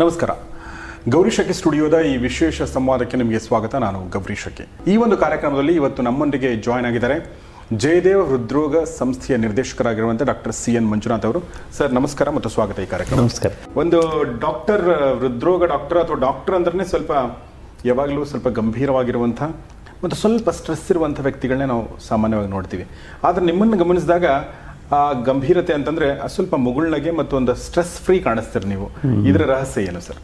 ನಮಸ್ಕಾರ. ಗೌರಿ ಸ್ಟುಡಿಯೋದ ಈ ವಿಶೇಷ ಸಂವಾದಕ್ಕೆ ನಿಮಗೆ ಸ್ವಾಗತ. ನಾನು ಗೌರಿ ಈ ಒಂದು ಕಾರ್ಯಕ್ರಮದಲ್ಲಿ ಇವತ್ತು ನಮ್ಮೊಂದಿಗೆ ಜಾಯ್ನ್ ಆಗಿದ್ದಾರೆ ಜಯದೇವ ಹೃದ್ರೋಗ ಸಂಸ್ಥೆಯ ನಿರ್ದೇಶಕರಾಗಿರುವಂಥ ಡಾಕ್ಟರ್ ಸಿ ಎನ್ ಮಂಜುನಾಥ್ ಅವರು. ಸರ್ ನಮಸ್ಕಾರ ಮತ್ತು ಸ್ವಾಗತ ಈ ಕಾರ್ಯಕ್ರಮ ನಮಸ್ಕಾರ. ಒಂದು ಡಾಕ್ಟರ್ ಹೃದ್ರೋಗ ಡಾಕ್ಟರ್ ಅಥವಾ ಡಾಕ್ಟರ್ ಅಂದ್ರೆ ಸ್ವಲ್ಪ ಯಾವಾಗಲೂ ಸ್ವಲ್ಪ ಗಂಭೀರವಾಗಿರುವಂಥ ಮತ್ತು ಸ್ವಲ್ಪ ಸ್ಟ್ರೆಸ್ ಇರುವಂಥ ವ್ಯಕ್ತಿಗಳನ್ನೇ ನಾವು ಸಾಮಾನ್ಯವಾಗಿ ನೋಡ್ತೀವಿ. ಆದರೆ ನಿಮ್ಮನ್ನು ಗಮನಿಸಿದಾಗ ಆ ಗಂಭೀರತೆ ಅಂತಂದ್ರೆ ಸ್ವಲ್ಪ ಮುಗುಳ್ನಗೆ ಮತ್ತು ಒಂದು ಸ್ಟ್ರೆಸ್ ಫ್ರೀ ಕಾಣಿಸ್ತೀರಿ ನೀವು. ಇದರ ರಹಸ್ಯ ಏನು ಸರ್?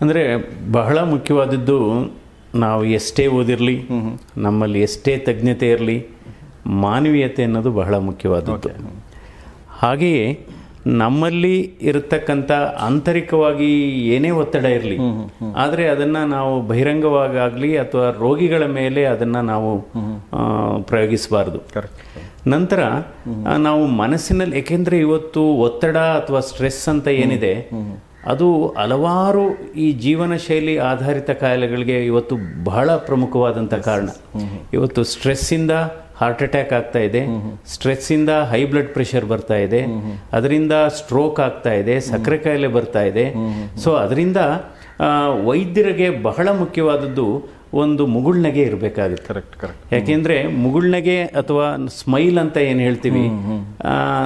ಅಂದರೆ ಬಹಳ ಮುಖ್ಯವಾದದ್ದು ನಾವು ಎಷ್ಟೇ ಓದಿರಲಿ ನಮ್ಮಲ್ಲಿ ಎಷ್ಟೇ ತಜ್ಞತೆ ಇರಲಿ ಮಾನವೀಯತೆ ಅನ್ನೋದು ಬಹಳ ಮುಖ್ಯವಾದದ್ದು. ಹಾಗೆಯೇ ನಮ್ಮಲ್ಲಿ ಇರತಕ್ಕಂಥ ಆಂತರಿಕವಾಗಿ ಏನೇ ಒತ್ತಡ ಇರಲಿ ಆದರೆ ಅದನ್ನು ನಾವು ಬಹಿರಂಗವಾಗಲಿ ಅಥವಾ ರೋಗಿಗಳ ಮೇಲೆ ಅದನ್ನು ನಾವು ಪ್ರಯೋಗಿಸಬಾರ್ದು. ಕರೆಕ್ಟ್ ನಂತರ ನಾವು ಮನಸ್ಸಿನಲ್ಲಿ ಏಕೆಂದರೆ ಇವತ್ತು ಒತ್ತಡ ಅಥವಾ ಸ್ಟ್ರೆಸ್ ಅಂತ ಏನಿದೆ ಅದು ಹಲವಾರು ಈ ಜೀವನ ಶೈಲಿ ಆಧಾರಿತ ಕಾಯಿಲೆಗಳಿಗೆ ಇವತ್ತು ಬಹಳ ಪ್ರಮುಖವಾದಂಥ ಕಾರಣ. ಇವತ್ತು ಸ್ಟ್ರೆಸ್ಸಿಂದ ಹಾರ್ಟ್ ಅಟ್ಯಾಕ್ ಆಗ್ತಾ ಇದೆ ಸ್ಟ್ರೆಸ್ಸಿಂದ ಹೈ ಬ್ಲಡ್ ಪ್ರೆಷರ್ ಬರ್ತಾ ಇದೆ ಅದರಿಂದ ಸ್ಟ್ರೋಕ್ ಆಗ್ತಾ ಇದೆ ಸಕ್ಕರೆ ಕಾಯಿಲೆ ಬರ್ತಾ ಇದೆ. ಸೊ ಅದರಿಂದ ವೈದ್ಯರಿಗೆ ಬಹಳ ಮುಖ್ಯವಾದದ್ದು ಒಂದು ಮುಗುಳ್ನಗೆ ಇರಬೇಕಾಗುತ್ತೆ. ಕರೆಕ್ಟ್ ಕರೆಕ್ಟ್ ಯಾಕೆಂದ್ರೆ ಮುಗುಳ್ನಗೆ ಅಥವಾ ಸ್ಮೈಲ್ ಅಂತ ಏನು ಹೇಳ್ತೀವಿ?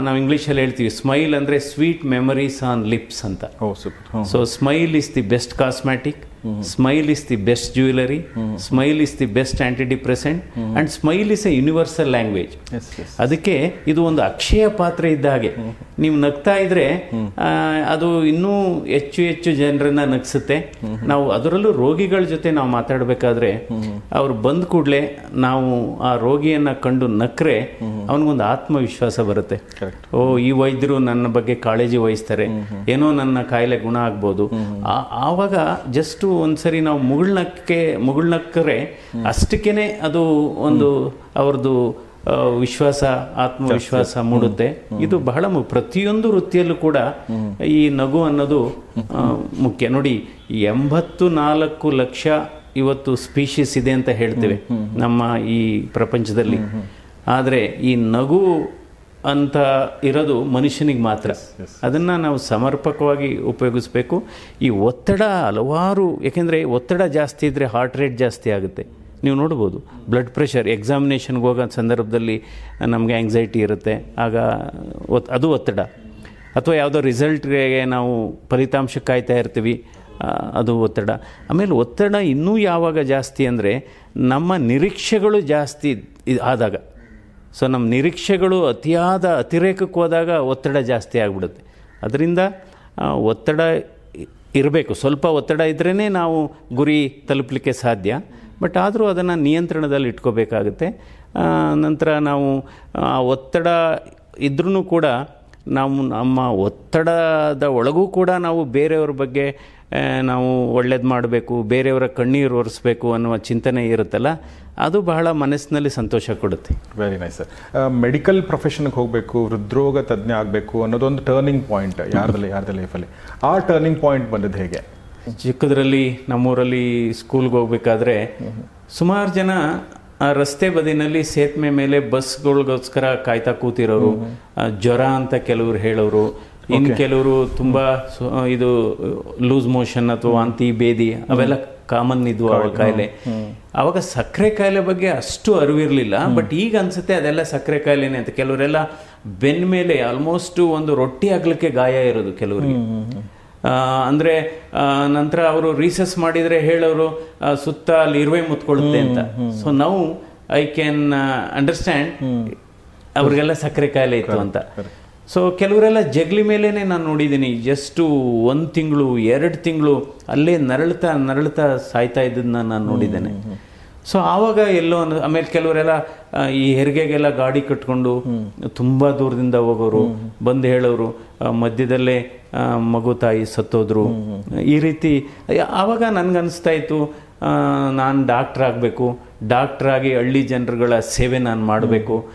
ನಾವು ಇಂಗ್ಲೀಷಲ್ಲಿ ಹೇಳ್ತೀವಿ ಸ್ಮೈಲ್ ಅಂದ್ರೆ ಸ್ವೀಟ್ ಮೆಮರೀಸ್ ಆನ್ ಲಿಪ್ಸ್ ಅಂತ. So smile is the best cosmetic smile is the best jewellery smile is the best antidepressant and smile is a universal language ಅದಕ್ಕೆ ಇದು ಒಂದು ಅಕ್ಷಯ ಪಾತ್ರೆ ಇದ್ದ ಹಾಗೆ. ನೀವು ನಗ್ತಾ ಇದ್ರೆ ಅದು ಇನ್ನೂ ಹೆಚ್ಚು ಹೆಚ್ಚು ಜನರನ್ನ ನಗಿಸುತ್ತೆ. ನಾವು ಅದರಲ್ಲೂ ರೋಗಿಗಳ ಜೊತೆ ನಾವು ಮಾತಾಡಬೇಕಾದ್ರೆ ಅವ್ರು ಬಂದ ಕೂಡಲೇ ನಾವು ಆ ರೋಗಿಯನ್ನ ಕಂಡು ನಕ್ರೆ ಅವನಿಗೊಂದು ಆತ್ಮವಿಶ್ವಾಸ ಬರುತ್ತೆ. ಓ ಈ ವೈದ್ಯರು ನನ್ನ ಬಗ್ಗೆ ಕಾಳಜಿ ವಹಿಸ್ತಾರೆ. ಏನೋ ನನ್ನ ಕಾಯಿಲೆ ಗುಣ ಆಗ್ಬೋದು. ಆವಾಗ ಜಸ್ಟ್ ಒಂದ್ಸರಿ ನಾವು ಮುಗುಳ್ನಕ್ಕೆ ಮುಗುಳ್ನಕ್ಕರೆ ಅಷ್ಟಕ್ಕೇನೆ ಅದು ಒಂದು ಅವ್ರದ್ದು ವಿಶ್ವಾಸ ಆತ್ಮವಿಶ್ವಾಸ ಮೂಡುತ್ತೆ. ಇದು ಬಹಳ ಮು- ಪ್ರತಿಯೊಂದು ವೃತ್ತಿಯಲ್ಲೂ ಕೂಡ ಈ ನಗು ಅನ್ನೋದು ಮುಖ್ಯ. ನೋಡಿ ಎಂಬತ್ತು ನಾಲ್ಕು ಲಕ್ಷ ಇವತ್ತು ಸ್ಪೀಶೀಸ್ ಇದೆ ಅಂತ ಹೇಳ್ತೇವೆ ನಮ್ಮ ಈ ಪ್ರಪಂಚದಲ್ಲಿ. ಆದರೆ ಈ ನಗು ಅಂತ ಇರೋದು ಮನುಷ್ಯನಿಗೆ ಮಾತ್ರ. ಅದನ್ನು ನಾವು ಸಮರ್ಪಕವಾಗಿ ಉಪಯೋಗಿಸ್ಬೇಕು. ಈ ಒತ್ತಡ ಹಲವಾರು ಯಾಕೆಂದರೆ ಒತ್ತಡ ಜಾಸ್ತಿ ಇದ್ದರೆ ಹಾರ್ಟ್ ರೇಟ್ ಜಾಸ್ತಿ ಆಗುತ್ತೆ. ನೀವು ನೋಡ್ಬೋದು ಬ್ಲಡ್ ಪ್ರೆಷರ್ ಎಕ್ಸಾಮಿನೇಷನ್ಗೆ ಹೋಗೋ ಸಂದರ್ಭದಲ್ಲಿ ನಮಗೆ ಆಂಗ್ಸೈಟಿ ಇರುತ್ತೆ. ಆಗ ಒತ್- ಅದು ಒತ್ತಡ. ಅಥವಾ ಯಾವುದೋ ರಿಸಲ್ಟ್ಗೆ ನಾವು ಫಲಿತಾಂಶ ಕಾಯ್ತಾ ಇರ್ತೀವಿ ಅದು ಒತ್ತಡ. ಆಮೇಲೆ ಒತ್ತಡ ಇನ್ನೂ ಯಾವಾಗ ಜಾಸ್ತಿ ಅಂದರೆ ನಮ್ಮ ನಿರೀಕ್ಷೆಗಳು ಜಾಸ್ತಿ ಆದಾಗ. ಸೊ ನಮ್ಮ ನಿರೀಕ್ಷೆಗಳು ಅತಿಯಾದ ಅತಿರೇಕಕ್ಕೆ ಹೋದಾಗ ಒತ್ತಡ ಜಾಸ್ತಿ ಆಗಿಬಿಡುತ್ತೆ. ಅದರಿಂದ ಒತ್ತಡ ಇರಬೇಕು. ಸ್ವಲ್ಪ ಒತ್ತಡ ಇದ್ರೇ ನಾವು ಗುರಿ ತಲುಪಲಿಕ್ಕೆ ಸಾಧ್ಯ. ಬಟ್ ಆದರೂ ಅದನ್ನು ನಿಯಂತ್ರಣದಲ್ಲಿ ಇಟ್ಕೋಬೇಕಾಗುತ್ತೆ. ನಂತರ ನಾವು, ಆ, ಒತ್ತಡ ಇದ್ರೂ ಕೂಡ ನಾವು ನಮ್ಮ ಒತ್ತಡದ ಒಳಗೂ ಕೂಡ ನಾವು ಬೇರೆಯವ್ರ ಬಗ್ಗೆ ನಾವು ಒಳ್ಳೇದು ಮಾಡಬೇಕು ಬೇರೆಯವರ ಕಣ್ಣೀರು ಒರೆಸ್ಬೇಕು ಅನ್ನುವ ಚಿಂತನೆ ಇರುತ್ತಲ್ಲ ಅದು ಬಹಳ ಮನಸ್ಸಿನಲ್ಲಿ ಸಂತೋಷ ಕೊಡುತ್ತೆ. ವೆರಿ ನೈಸ್ ಸರ್ ಮೆಡಿಕಲ್ ಪ್ರೊಫೆಷನ್ಗೆ ಹೋಗಬೇಕು ಹೃದ್ರೋಗ ತಜ್ಞ ಆಗಬೇಕು ಅನ್ನೋದೊಂದು ಟರ್ನಿಂಗ್ ಪಾಯಿಂಟ್ ಯಾರ್ದಲ್ಲಿ ಯಾರ್ದ ಲೈಫಲ್ಲಿ ಆ ಟರ್ನಿಂಗ್ ಪಾಯಿಂಟ್ ಬಂದದ್ದು ಹೇಗೆ? ಚಿಕ್ಕದ್ರಲ್ಲಿ ನಮ್ಮೂರಲ್ಲಿ ಸ್ಕೂಲ್ಗೆ ಹೋಗ್ಬೇಕಾದ್ರೆ ಸುಮಾರು ಜನ ಆ ರಸ್ತೆ ಬದಿನಲ್ಲಿ ಸೇತುವೆ ಮೇಲೆ ಬಸ್ಗಳಿಗೋಸ್ಕರ ಕಾಯ್ತಾ ಕೂತಿರೋರು ಜ್ವರ ಅಂತ ಕೆಲವರು ಹೇಳೋರು ಇನ್ನು ಕೆಲವರು ತುಂಬಾ ಇದು ಲೂಸ್ ಮೋಷನ್ ಅಥವಾ ವಾಂತಿ ಬೇದಿ ಅವೆಲ್ಲ ಕಾಮನ್ ಇದ್ವು ಅವಾಗ ಕಾಯಿಲೆ. ಅವಾಗ ಸಕ್ಕರೆ ಕಾಯಿಲೆ ಬಗ್ಗೆ ಅಷ್ಟು ಅರಿವಿರಲಿಲ್ಲ ಬಟ್ ಈಗ ಅನ್ಸುತ್ತೆ ಅದೆಲ್ಲ ಸಕ್ಕರೆ ಕಾಯಿಲೆನೆ ಅಂತ. ಕೆಲವರೆಲ್ಲ ಬೆನ್ ಮೇಲೆ ಆಲ್ಮೋಸ್ಟ್ ಒಂದು ರೊಟ್ಟಿ ಆಗ್ಲಿಕ್ಕೆ ಗಾಯ ಇರೋದು ಕೆಲವರಿಗೆ. ಅಂದ್ರೆ ನಂತರ ಅವರು ರೀಸಸ್ ಮಾಡಿದ್ರೆ ಹೇಳೋರು ಸುತ್ತ ಅಲ್ಲಿ ಇರುವೆ ಮುತ್ಕೊಳ್ಳುತ್ತೆ ಅಂತ. ಸೊ ನಾವು ಐ ಕ್ಯಾನ್ ಅಂಡರ್ಸ್ಟ್ಯಾಂಡ್ ಅವ್ರಿಗೆಲ್ಲ ಸಕ್ಕರೆ ಕಾಯಿಲೆ ಇತ್ತು ಅಂತ. ಸೊ ಕೆಲವರೆಲ್ಲ ಜಗ್ಲಿ ಮೇಲೇನೆ ನಾನು ನೋಡಿದ್ದೀನಿ. ಜಸ್ಟು ಒಂದು ತಿಂಗಳು ಎರಡು ತಿಂಗಳು ಅಲ್ಲೇ ನರಳ್ತಾ ನರಳ್ತಾ ಸಾಯ್ತಾ ಇದ್ದದನ್ನ ನಾನು ನೋಡಿದ್ದೇನೆ. ಸೊ ಆವಾಗ ಎಲ್ಲೋ ಒಂದು- ಆಮೇಲೆ ಕೆಲವರೆಲ್ಲ ಈ ಹೆರಿಗೆಗೆಲ್ಲ ಗಾಡಿ ಕಟ್ಕೊಂಡು ತುಂಬಾ ದೂರದಿಂದ ಹೋಗೋರು ಬಂದು ಹೇಳೋರು ಮಧ್ಯದಲ್ಲೇ ಮಗು ತಾಯಿ ಸತ್ತೋದ್ರು. ಈ ರೀತಿ ಆವಾಗ ನನಗನ್ನಿಸ್ತಾ ಇತ್ತು ನಾನು ಡಾಕ್ಟರ್ ಆಗಬೇಕು. ಡಾಕ್ಟ್ರಾಗಿ ಆಗಿ ಹಳ್ಳಿ ಜನರುಗಳ ಸೇವೆ ನಾನು ಮಾಡಬೇಕು.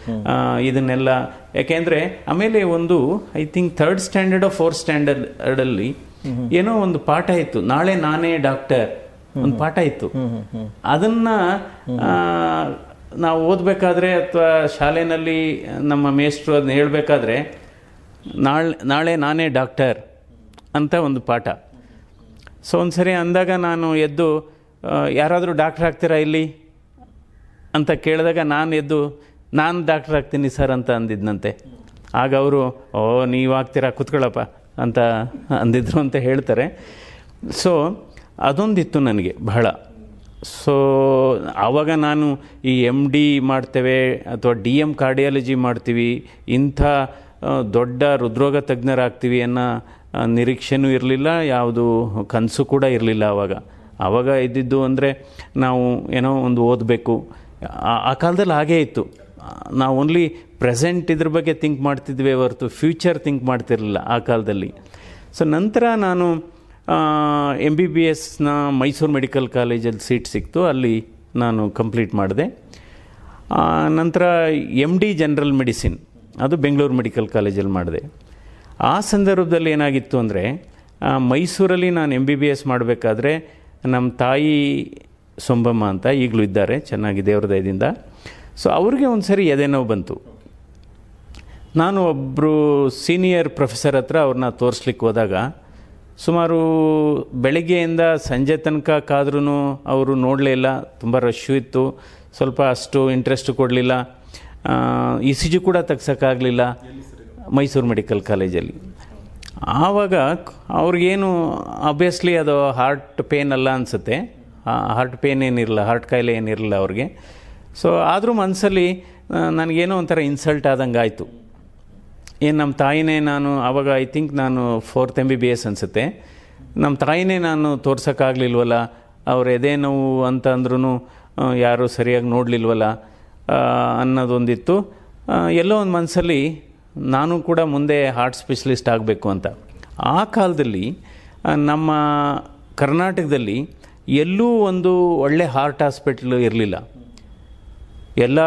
ಇದನ್ನೆಲ್ಲ ಯಾಕೆಂದ್ರೆ ಆಮೇಲೆ ಒಂದು I think third standard fourth standard ಅಲ್ಲಿ ಏನೋ ಒಂದು ಪಾಠ ಇತ್ತು. ನಾಳೆ ನಾನೇ ಡಾಕ್ಟರ್ ಒಂದು ಪಾಠ ಇತ್ತು. ಅದನ್ನ ನಾವು ಓದಬೇಕಾದ್ರೆ ಅಥವಾ ಶಾಲೆಯಲ್ಲಿ ನಮ್ಮ ಮೇಷ್ಟ್ರು ಅದನ್ನ ಹೇಳಬೇಕಾದ್ರೆ ನಾಳೆ ನಾಳೆ ನಾನೇ ಡಾಕ್ಟರ್ ಅಂತ ಒಂದು ಪಾಠ. ಸೊ ಒಂದು ಸರಿ ಅಂದಾಗ ನಾನು ಎದ್ದು ಯಾರಾದರೂ ಡಾಕ್ಟ್ರ್ ಆಗ್ತೀರಾ ಇಲ್ಲಿ? ಅಂತ ಕೇಳಿದಾಗ ನಾನು ಎದ್ದು, ನಾನು ಡಾಕ್ಟ್ರ್ ಆಗ್ತೀನಿ ಸರ್ ಅಂತ ಅಂದಿದ್ನಂತೆ. ಆಗ ಅವರು, ಓ, ನೀವು ಆಗ್ತೀರಾ? ಕುತ್ಕೊಳ್ಳಪ್ಪ. ಅಂತ ಅಂದಿದ್ರು ಅಂತ ಹೇಳ್ತಾರೆ. ಸೊ ಅದೊಂದಿತ್ತು ನನಗೆ ಬಹಳ. ಸೊ ಆವಾಗ ನಾನು ಈ ಎಂ ಡಿ ಮಾಡ್ತೇವೆ ಅಥವಾ ಡಿ ಎಂ ಕಾರ್ಡಿಯಾಲಜಿ ಮಾಡ್ತೀವಿ, ಇಂಥ ದೊಡ್ಡ ಹೃದ್ರೋಗ ತಜ್ಞರಾಗ್ತೀವಿ ಅನ್ನೋ ನಿರೀಕ್ಷೆನೂ ಇರಲಿಲ್ಲ, ಯಾವುದು ಕನಸು ಕೂಡ ಇರಲಿಲ್ಲ ಆವಾಗ. ಆವಾಗ ಇದ್ದಿದ್ದು ಅಂದರೆ ನಾವು ಏನೋ ಒಂದು ಓದಬೇಕು. ಆ- ಕಾಲದಲ್ಲಿ ಹಾಗೇ ಇತ್ತು. ನಾವು ಓನ್ಲಿ ಪ್ರೆಸೆಂಟ್ ಇದ್ರ ಬಗ್ಗೆ ಥಿಂಕ್ ಮಾಡ್ತಿದ್ವಿ ಹೊರತು ಫ್ಯೂಚರ್ ಥಿಂಕ್ ಮಾಡ್ತಿರಲಿಲ್ಲ ಆ ಕಾಲದಲ್ಲಿ. ಸೊ ನಂತರ ನಾನು ಎಂ ಬಿ ಬಿ ಎಸ್ನ ಮೈಸೂರು ಮೆಡಿಕಲ್ ಕಾಲೇಜಲ್ಲಿ ಸೀಟ್ ಸಿಕ್ತು. ಅಲ್ಲಿ ನಾನು ಕಂಪ್ಲೀಟ್ ಮಾಡಿದೆ. ನಂತರ ಎಂ ಡಿ ಜನರಲ್ ಮೆಡಿಸಿನ್ ಅದು ಬೆಂಗಳೂರು ಮೆಡಿಕಲ್ ಕಾಲೇಜಲ್ಲಿ ಮಾಡಿದೆ. ಆ ಸಂದರ್ಭದಲ್ಲಿ ಏನಾಗಿತ್ತು ಅಂದರೆ ಮೈಸೂರಲ್ಲಿ ನಾನು ಎಂ ಬಿ ಬಿ ಎಸ್ ಮಾಡಬೇಕಾದ್ರೆ ನಮ್ಮ ತಾಯಿ ಸೊಂಬಮ್ಮ ಅಂತ ಈಗಲೂ ಇದ್ದಾರೆ, ಚೆನ್ನಾಗಿ ದೇವ್ರ ದಯದಿಂದ. ಸೊ ಅವ್ರಿಗೆ ಒಂದು ಸರಿ ಎದೆನೋವು ಬಂತು. ನಾನು ಒಬ್ಬರು ಸೀನಿಯರ್ ಪ್ರೊಫೆಸರ್ ಹತ್ರ ಅವ್ರನ್ನ ತೋರಿಸ್ಲಿಕ್ಕೆ ಹೋದಾಗ, ಸುಮಾರು ಬೆಳಗ್ಗೆಯಿಂದ ಸಂಜೆ ತನಕ ಕಾದ್ರೂ ಅವರು ನೋಡಲೇ ಇಲ್ಲ, ತುಂಬ ರಶ್ಶು ಇತ್ತು, ಸ್ವಲ್ಪ ಅಷ್ಟು ಇಂಟ್ರೆಸ್ಟ್ ಕೊಡಲಿಲ್ಲ. ಇ ಸಿ ಜಿ ಕೂಡ ತೆಗ್ಸೋಕ್ಕಾಗಲಿಲ್ಲ ಮೈಸೂರು ಮೆಡಿಕಲ್ ಕಾಲೇಜಲ್ಲಿ ಆವಾಗ ಅವ್ರಿಗೇನು ಅಬ್ವಿಯಸ್ಲಿ ಅದು ಹಾರ್ಟ್ ಪೇನ್ ಅಲ್ಲ ಅನಿಸುತ್ತೆ. ಹಾರ್ಟ್ ಪೇನ್ ಏನಿರಲ್ಲ ಹಾರ್ಟ್ ಕಾಯಿಲೆ ಏನಿರಲಿಲ್ಲ ಅವ್ರಿಗೆ. ಸೊ ಆದರೂ ಮನಸ್ಸಲ್ಲಿ ನನಗೇನೋ ಒಂಥರ ಇನ್ಸಲ್ಟ್ ಆದಂಗೆ ಆಯಿತು ಏನು ನಮ್ಮ ತಾಯಿನೇ ನಾನು ಆವಾಗ ಐ ಥಿಂಕ್ ನಾನು fourth M B B S ಅನಿಸುತ್ತೆ. ನಮ್ಮ ತಾಯಿನೇ ನಾನು ತೋರ್ಸೋಕ್ಕಾಗಲಿಲ್ವಲ್ಲ, ಅವ್ರ ಎದೆ ನೋವು ಅಂತ ಅಂದ್ರೂ ಯಾರೂ ಸರಿಯಾಗಿ ನೋಡಲಿಲ್ವಲ್ಲ ಅನ್ನೋದೊಂದಿತ್ತು. ಎಲ್ಲೋ ಒಂದು ಮನಸ್ಸಲ್ಲಿ ನಾನು ಕೂಡ ಮುಂದೆ ಹಾರ್ಟ್ ಸ್ಪೆಷಲಿಸ್ಟ್ ಆಗಬೇಕು ಅಂತ. ಆ ಕಾಲದಲ್ಲಿ ನಮ್ಮ ಕರ್ನಾಟಕದಲ್ಲಿ ಎಲ್ಲೂ ಒಂದು ಒಳ್ಳೆ ಹಾರ್ಟ್ ಹಾಸ್ಪಿಟ್ಲ್ ಇರಲಿಲ್ಲ. ಎಲ್ಲ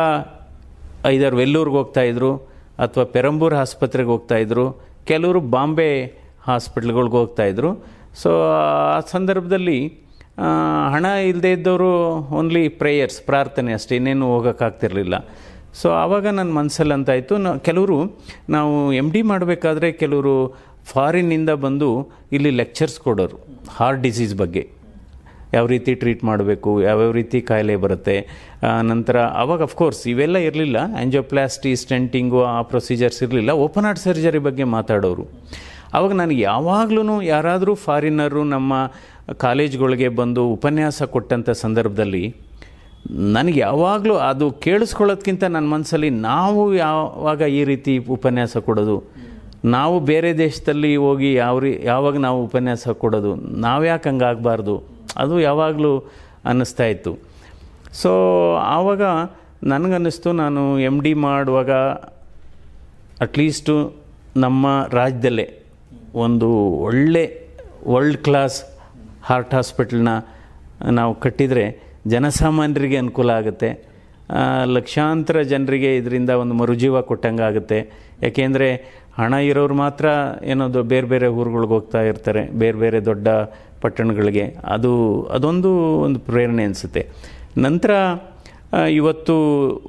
ಐದಾರು ವೆಲ್ಲೂರ್ಗೆ ಹೋಗ್ತಾಯಿದ್ರು ಅಥವಾ ಪೆರಂಬೂರ್ ಆಸ್ಪತ್ರೆಗೆ ಹೋಗ್ತಾಯಿದ್ರು ಕೆಲವರು ಬಾಂಬೆ ಹಾಸ್ಪಿಟ್ಲ್ಗಳ್ಗೆ ಹೋಗ್ತಾಯಿದ್ರು ಸೊ ಆ ಸಂದರ್ಭದಲ್ಲಿ ಹಣ ಇಲ್ಲದೇ ಇದ್ದವರು ಓನ್ಲಿ ಪ್ರೇಯರ್ಸ್ ಪ್ರಾರ್ಥನೆ ಅಷ್ಟೇ, ಇನ್ನೇನು ಹೋಗೋಕ್ಕಾಗ್ತಿರ್ಲಿಲ್ಲ. ಸೊ ಆವಾಗ ನನ್ನ ಮನಸ್ಸಲ್ಲಿ ಅಂತಾಯಿತು ನಾ, ಕೆಲವರು, ನಾವು ಎಂ ಡಿ ಮಾಡಬೇಕಾದ್ರೆ ಕೆಲವರು ಫಾರಿನ್ನಿಂದ ಬಂದು ಇಲ್ಲಿ ಲೆಕ್ಚರ್ಸ್ ಕೊಡೋರು, ಹಾರ್ಟ್ ಡಿಸೀಸ್ ಬಗ್ಗೆ. ಯಾವ ರೀತಿ ಟ್ರೀಟ್ ಮಾಡಬೇಕು ಯಾವ್ಯಾವ ರೀತಿ ಕಾಯಿಲೆ ಬರುತ್ತೆ ನಂತರ ಅವಾಗ ಅಫ್ಕೋರ್ಸ್ ಇವೆಲ್ಲ ಇರಲಿಲ್ಲ. ಆ್ಯಂಜೋಪ್ಲಾಸ್ಟಿ ಸ್ಟೆಂಟಿಂಗು ಆ ಪ್ರೊಸೀಜರ್ಸ್ ಇರಲಿಲ್ಲ. ಓಪನ್ ಹಾರ್ಟ್ ಸರ್ಜರಿ ಬಗ್ಗೆ ಮಾತಾಡೋರು. ಅವಾಗ ನನಗೆ ಯಾವಾಗಲೂ ಯಾರಾದರೂ ಫಾರಿನರು ನಮ್ಮ ಕಾಲೇಜ್ಗಳಿಗೆ ಬಂದು ಉಪನ್ಯಾಸ ಕೊಟ್ಟಂಥ ಸಂದರ್ಭದಲ್ಲಿ ನನಗೆ ಯಾವಾಗಲೂ ಅದು ಕೇಳಿಸ್ಕೊಳ್ಳೋದ್ಕಿಂತ ನನ್ನ ಮನಸ್ಸಲ್ಲಿ ನಾವು ಯಾವಾಗ ಈ ರೀತಿ ಉಪನ್ಯಾಸ ಕೊಡೋದು? ನಾವು ಬೇರೆ ದೇಶದಲ್ಲಿ ಹೋಗಿ ಯಾವ ರೀ, ಯಾವಾಗ ನಾವು ಉಪನ್ಯಾಸ ಕೊಡೋದು? ನಾವ್ಯಾಕೆ ಹಂಗಾಗಬಾರ್ದು? ಅದು ಯಾವಾಗಲೂ ಅನ್ನಿಸ್ತಾ ಇತ್ತು. ಸೊ ಆವಾಗ ನನಗನ್ನಿಸ್ತು, ನಾನು ಎಂ ಡಿ ಮಾಡುವಾಗ ಅಟ್ಲೀಸ್ಟು ನಮ್ಮ ರಾಜ್ಯದಲ್ಲೇ ಒಂದು ಒಳ್ಳೆ ವರ್ಲ್ಡ್ ಕ್ಲಾಸ್ ಹಾರ್ಟ್ ಹಾಸ್ಪಿಟ್ಲನ್ನ ನಾವು ಕಟ್ಟಿದರೆ ಜನಸಾಮಾನ್ಯರಿಗೆ ಅನುಕೂಲ ಆಗುತ್ತೆ. ಲಕ್ಷಾಂತರ ಜನರಿಗೆ ಇದರಿಂದ ಒಂದು ಮರುಜೀವ ಕೊಟ್ಟಂಗೆ ಆಗುತ್ತೆ ಯಾಕೆಂದರೆ ಹಣ ಇರೋರು ಮಾತ್ರ ಏನೋದು ಬೇರೆ ಬೇರೆ ಊರುಗಳಿಗೆ ಹೋಗ್ತಾ ಇರ್ತಾರೆ, ಬೇರೆ ಬೇರೆ ದೊಡ್ಡ ಪಟ್ಟಣಗಳಿಗೆ. ಅದು, ಅದೊಂದು ಒಂದು ಪ್ರೇರಣೆ ಅನಿಸುತ್ತೆ. ನಂತರ ಇವತ್ತು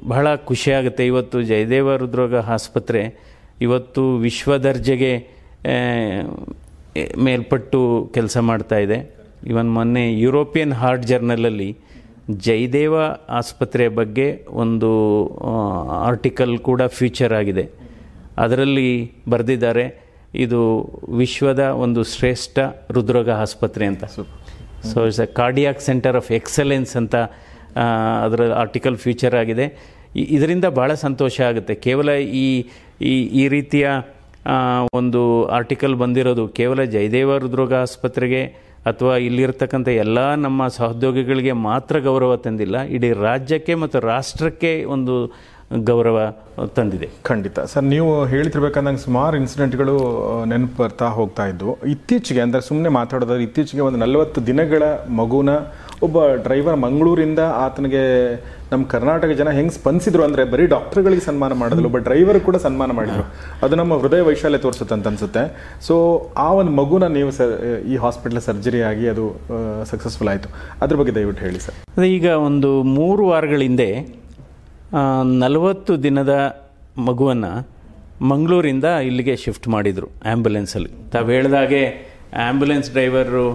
ಬಹಳ ಖುಷಿಯಾಗುತ್ತೆ. ಇವತ್ತು ಜಯದೇವ ಹೃದ್ರೋಗ ಆಸ್ಪತ್ರೆ ಇವತ್ತು ವಿಶ್ವ ದರ್ಜೆಗೆ ಮೇಲ್ಪಟ್ಟು ಕೆಲಸ ಮಾಡ್ತಾ ಇದೆ. ಇವನ್ ಮೊನ್ನೆ ಯುರೋಪಿಯನ್ ಹಾರ್ಟ್ ಜರ್ನಲಲ್ಲಿ ಜಯದೇವ ಆಸ್ಪತ್ರೆಯ ಬಗ್ಗೆ ಒಂದು ಆರ್ಟಿಕಲ್ ಕೂಡ ಫ್ಯೂಚರ್ ಆಗಿದೆ. ಅದರಲ್ಲಿ ಬರೆದಿದ್ದಾರೆ ಇದು ವಿಶ್ವದ ಒಂದು ಶ್ರೇಷ್ಠ ಹೃದ್ರೋಗ ಆಸ್ಪತ್ರೆ ಅಂತ. So it's a cardiac centre of excellence ಅಂತ ಅದರ ಆರ್ಟಿಕಲ್ ಫ್ಯೂಚರ್ ಆಗಿದೆ. ಇದರಿಂದ ಭಾಳ ಸಂತೋಷ ಆಗುತ್ತೆ. ಕೇವಲ ಈ ಈ ಈ ರೀತಿಯ ಒಂದು ಆರ್ಟಿಕಲ್ ಬಂದಿರೋದು ಕೇವಲ ಜಯದೇವ ಹೃದ್ರೋಗ ಆಸ್ಪತ್ರೆಗೆ ಅಥವಾ ಇಲ್ಲಿರ್ತಕ್ಕಂಥ ಎಲ್ಲ ನಮ್ಮ ಸಹೋದ್ಯೋಗಿಗಳಿಗೆ ಮಾತ್ರ ಗೌರವ ತಂದಿಲ್ಲ, ಇಡೀ ರಾಜ್ಯಕ್ಕೆ ಮತ್ತು ರಾಷ್ಟ್ರಕ್ಕೆ ಒಂದು ಗೌರವ ತಂದಿದೆ. ಖಂಡಿತ. ಸರ್, ನೀವು ಹೇಳ್ತಿರ್ಬೇಕಂದಂಗೆ ಸುಮಾರು ಇನ್ಸಿಡೆಂಟ್ಗಳು ನೆನಪು ಬರ್ತಾ ಹೋಗ್ತಾ ಇದ್ದವು ಇತ್ತೀಚೆಗೆ, ಅಂದರೆ ಸುಮ್ಮನೆ ಮಾತಾಡೋದಾದ್ರೆ ಇತ್ತೀಚೆಗೆ ಒಂದು ನಲವತ್ತು ದಿನಗಳ ಮಗುನ ಒಬ್ಬ ಡ್ರೈವರ್ ಮಂಗಳೂರಿಂದ ಆತನಿಗೆ ನಮ್ಮ ಕರ್ನಾಟಕ ಜನ ಹೆಂಗೆ ಸ್ಪಂದಿಸಿದ್ರು ಅಂದರೆ ಬರೀ ಡಾಕ್ಟರ್ಗಳಿಗೆ ಸನ್ಮಾನ ಮಾಡಿದ್ರು ಒಬ್ಬ ಡ್ರೈವರ್ ಕೂಡ ಸನ್ಮಾನ ಮಾಡಿದ್ರು. ಅದು ನಮ್ಮ ಹೃದಯ ವೈಶಾಲ್ಯ ತೋರಿಸುತ್ತೆ ಅಂತ ಅನ್ಸುತ್ತೆ. ಸೊ ಆ ಒಂದು ಮಗುನ ನೀವು ಸರ್ ಈ ಹಾಸ್ಪಿಟಲ್ ಸರ್ಜರಿ ಆಗಿ ಅದು ಸಕ್ಸಸ್ಫುಲ್ ಆಯಿತು. ಅದ್ರ ಬಗ್ಗೆ ದಯವಿಟ್ಟು ಹೇಳಿ ಸರ್. ಅದೇ ಈಗ ಒಂದು ಮೂರು ವಾರಗಳ ಹಿಂದೆ ನಲವತ್ತು ದಿನದ ಮಗುವನ್ನು ಮಂಗಳೂರಿಂದ ಇಲ್ಲಿಗೆ ಶಿಫ್ಟ್ ಮಾಡಿದರು ಆ್ಯಂಬುಲೆನ್ಸಲ್ಲಿ ತಾವು ಹೇಳ್ದಾಗೆ ಆ್ಯಂಬುಲೆನ್ಸ್ ಡ್ರೈವರು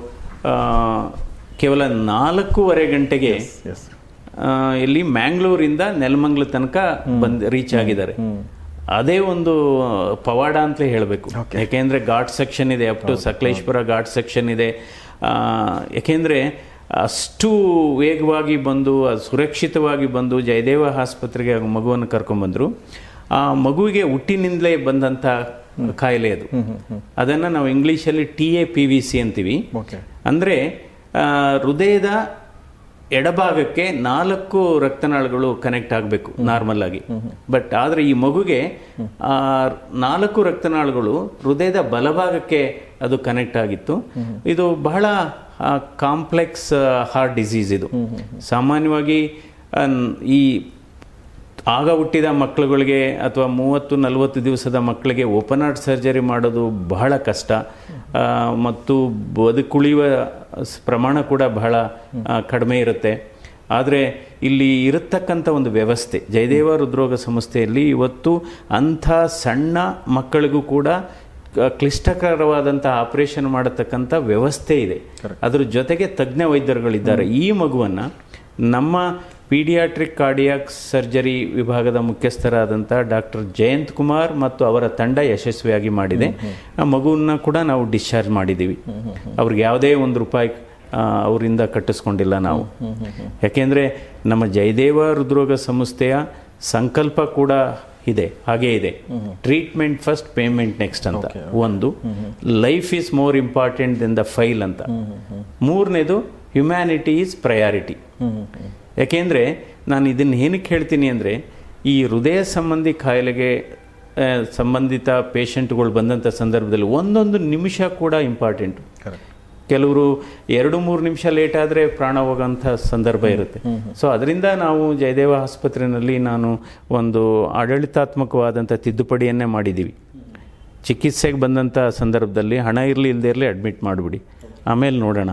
ಕೇವಲ ನಾಲ್ಕೂವರೆ ಗಂಟೆಗೆ ಇಲ್ಲಿ ಮ್ಯಾಂಗ್ಳೂರಿಂದ ನೆಲಮಂಗ್ಲ ತನಕ ಬಂದ್ ರೀಚ್ ಆಗಿದ್ದಾರೆ. ಅದೇ ಒಂದು ಪವಾಡ ಅಂತಲೇ ಹೇಳಬೇಕು. ಯಾಕೆಂದ್ರೆ ಘಾಟ್ ಸೆಕ್ಷನ್ ಇದೆ up to Sakleshpur ghat section ಇದೆ. ಯಾಕೆಂದರೆ ಅಷ್ಟು ವೇಗವಾಗಿ ಬಂದು ಅದು ಸುರಕ್ಷಿತವಾಗಿ ಬಂದು ಜಯದೇವ ಆಸ್ಪತ್ರೆಗೆ ಮಗುವನ್ನು ಕರ್ಕೊಂಡ್ಬಂದರು. ಆ ಮಗುವಿಗೆ ಹುಟ್ಟಿನಿಂದಲೇ ಬಂದಂಥ ಕಾಯಿಲೆ ಅದು. ಅದನ್ನು ನಾವು ಇಂಗ್ಲೀಷಲ್ಲಿ T A P V C ಅಂತೀವಿ. ಅಂದರೆ ಹೃದಯದ ಎಡಭಾಗಕ್ಕೆ ನಾಲ್ಕು ರಕ್ತನಾಳಗಳು ಕನೆಕ್ಟ್ ಆಗಬೇಕು ನಾರ್ಮಲ್ ಆಗಿ. ಬಟ್ ಆದರೆ ಈ ಮಗುಗೆ ನಾಲ್ಕು ರಕ್ತನಾಳಗಳು ಹೃದಯದ ಬಲಭಾಗಕ್ಕೆ ಅದು ಕನೆಕ್ಟ್ ಆಗಿತ್ತು. ಇದು ಬಹಳ ಕಾಂಪ್ಲೆಕ್ಸ್ ಹಾರ್ಟ್ ಡಿಸೀಸ್ ಇದು. ಸಾಮಾನ್ಯವಾಗಿ ಈ ಆಗ ಹುಟ್ಟಿದ ಮಕ್ಕಳುಗಳಿಗೆ ಅಥವಾ ಮೂವತ್ತು ನಲವತ್ತು ದಿವಸದ ಮಕ್ಕಳಿಗೆ ಓಪನ್ ಹಾರ್ಟ್ ಸರ್ಜರಿ ಮಾಡೋದು ಬಹಳ ಕಷ್ಟ. ಮತ್ತು ಬದುಕುಳಿಯುವ ಪ್ರಮಾಣ ಕೂಡ ಬಹಳ ಕಡಿಮೆ ಇರುತ್ತೆ. ಆದರೆ ಇಲ್ಲಿ ಇರತಕ್ಕಂಥ ಒಂದು ವ್ಯವಸ್ಥೆ ಜಯದೇವ ಹೃದ್ರೋಗ ಸಂಸ್ಥೆಯಲ್ಲಿ ಇವತ್ತು ಅಂಥ ಸಣ್ಣ ಮಕ್ಕಳಿಗೂ ಕೂಡ ಕ್ಲಿಷ್ಟಕರವಾದಂಥ ಆಪರೇಷನ್ ಮಾಡತಕ್ಕಂಥ ವ್ಯವಸ್ಥೆ ಇದೆ. ಅದ್ರ ಜೊತೆಗೆ ತಜ್ಞ ವೈದ್ಯರುಗಳಿದ್ದಾರೆ. ಈ ಮಗುವನ್ನು ನಮ್ಮ ಪೀಡಿಯಾಟ್ರಿಕ್ ಕಾರ್ಡಿಯಾಕ್ ಸರ್ಜರಿ ವಿಭಾಗದ ಮುಖ್ಯಸ್ಥರಾದಂಥ ಡಾಕ್ಟರ್ ಜಯಂತ್ ಕುಮಾರ್ ಮತ್ತು ಅವರ ತಂಡ ಯಶಸ್ವಿಯಾಗಿ ಮಾಡಿದೆ. ಆ ಮಗುವನ್ನ ಕೂಡ ನಾವು ಡಿಸ್ಚಾರ್ಜ್ ಮಾಡಿದ್ದೀವಿ ಅವ್ರಿಗೆ ಯಾವುದೇ ಒಂದು ರೂಪಾಯಿ ಅವರಿಂದ ಕಟ್ಟಿಸ್ಕೊಂಡಿಲ್ಲ ನಾವು. ಯಾಕೆಂದರೆ ನಮ್ಮ ಜಯದೇವ ಹೃದ್ರೋಗ ಸಂಸ್ಥೆಯ ಸಂಕಲ್ಪ ಕೂಡ ಇದೆ ಹಾಗೇ ಇದೆ. ಟ್ರೀಟ್ಮೆಂಟ್ ಫಸ್ಟ್ ಪೇಮೆಂಟ್ ನೆಕ್ಸ್ಟ್ ಅಂತ. ಒಂದು life is more important than the file ಅಂತ. ಮೂರನೇದು ಹ್ಯುಮ್ಯಾನಿಟಿ ಈಸ್ ಪ್ರಯಾರಿಟಿ. ಯಾಕೆಂದರೆ ನಾನು ಇದನ್ನು ಏನಕ್ಕೆ ಹೇಳ್ತೀನಿ ಅಂದರೆ ಈ ಹೃದಯ ಸಂಬಂಧಿ ಕಾಯಿಲೆಗೆ ಸಂಬಂಧಿತ ಪೇಷಂಟ್ಗಳು ಬಂದಂಥ ಸಂದರ್ಭದಲ್ಲಿ ಒಂದೊಂದು ನಿಮಿಷ ಕೂಡ ಇಂಪಾರ್ಟೆಂಟು ಕೆಲವರು ಎರಡು ಮೂರು ನಿಮಿಷ ಲೇಟ್ ಆದರೆ ಪ್ರಾಣ ಹೋಗೋಂಥ ಸಂದರ್ಭ ಇರುತ್ತೆ. ಸೊ ಅದರಿಂದ ನಾವು ಜಯದೇವ ಆಸ್ಪತ್ರೆಯಲ್ಲಿ ನಾನು ಒಂದು ಆಡಳಿತಾತ್ಮಕವಾದಂಥ ತಿದ್ದುಪಡಿಯನ್ನೇ ಮಾಡಿದ್ದೀವಿ. ಚಿಕಿತ್ಸೆಗೆ ಬಂದಂಥ ಸಂದರ್ಭದಲ್ಲಿ ಹಣ ಇರಲಿ ಇಲ್ಲದೆ ಇರಲಿ ಅಡ್ಮಿಟ್ ಮಾಡಿಬಿಡಿ. ಆಮೇಲೆ ನೋಡೋಣ.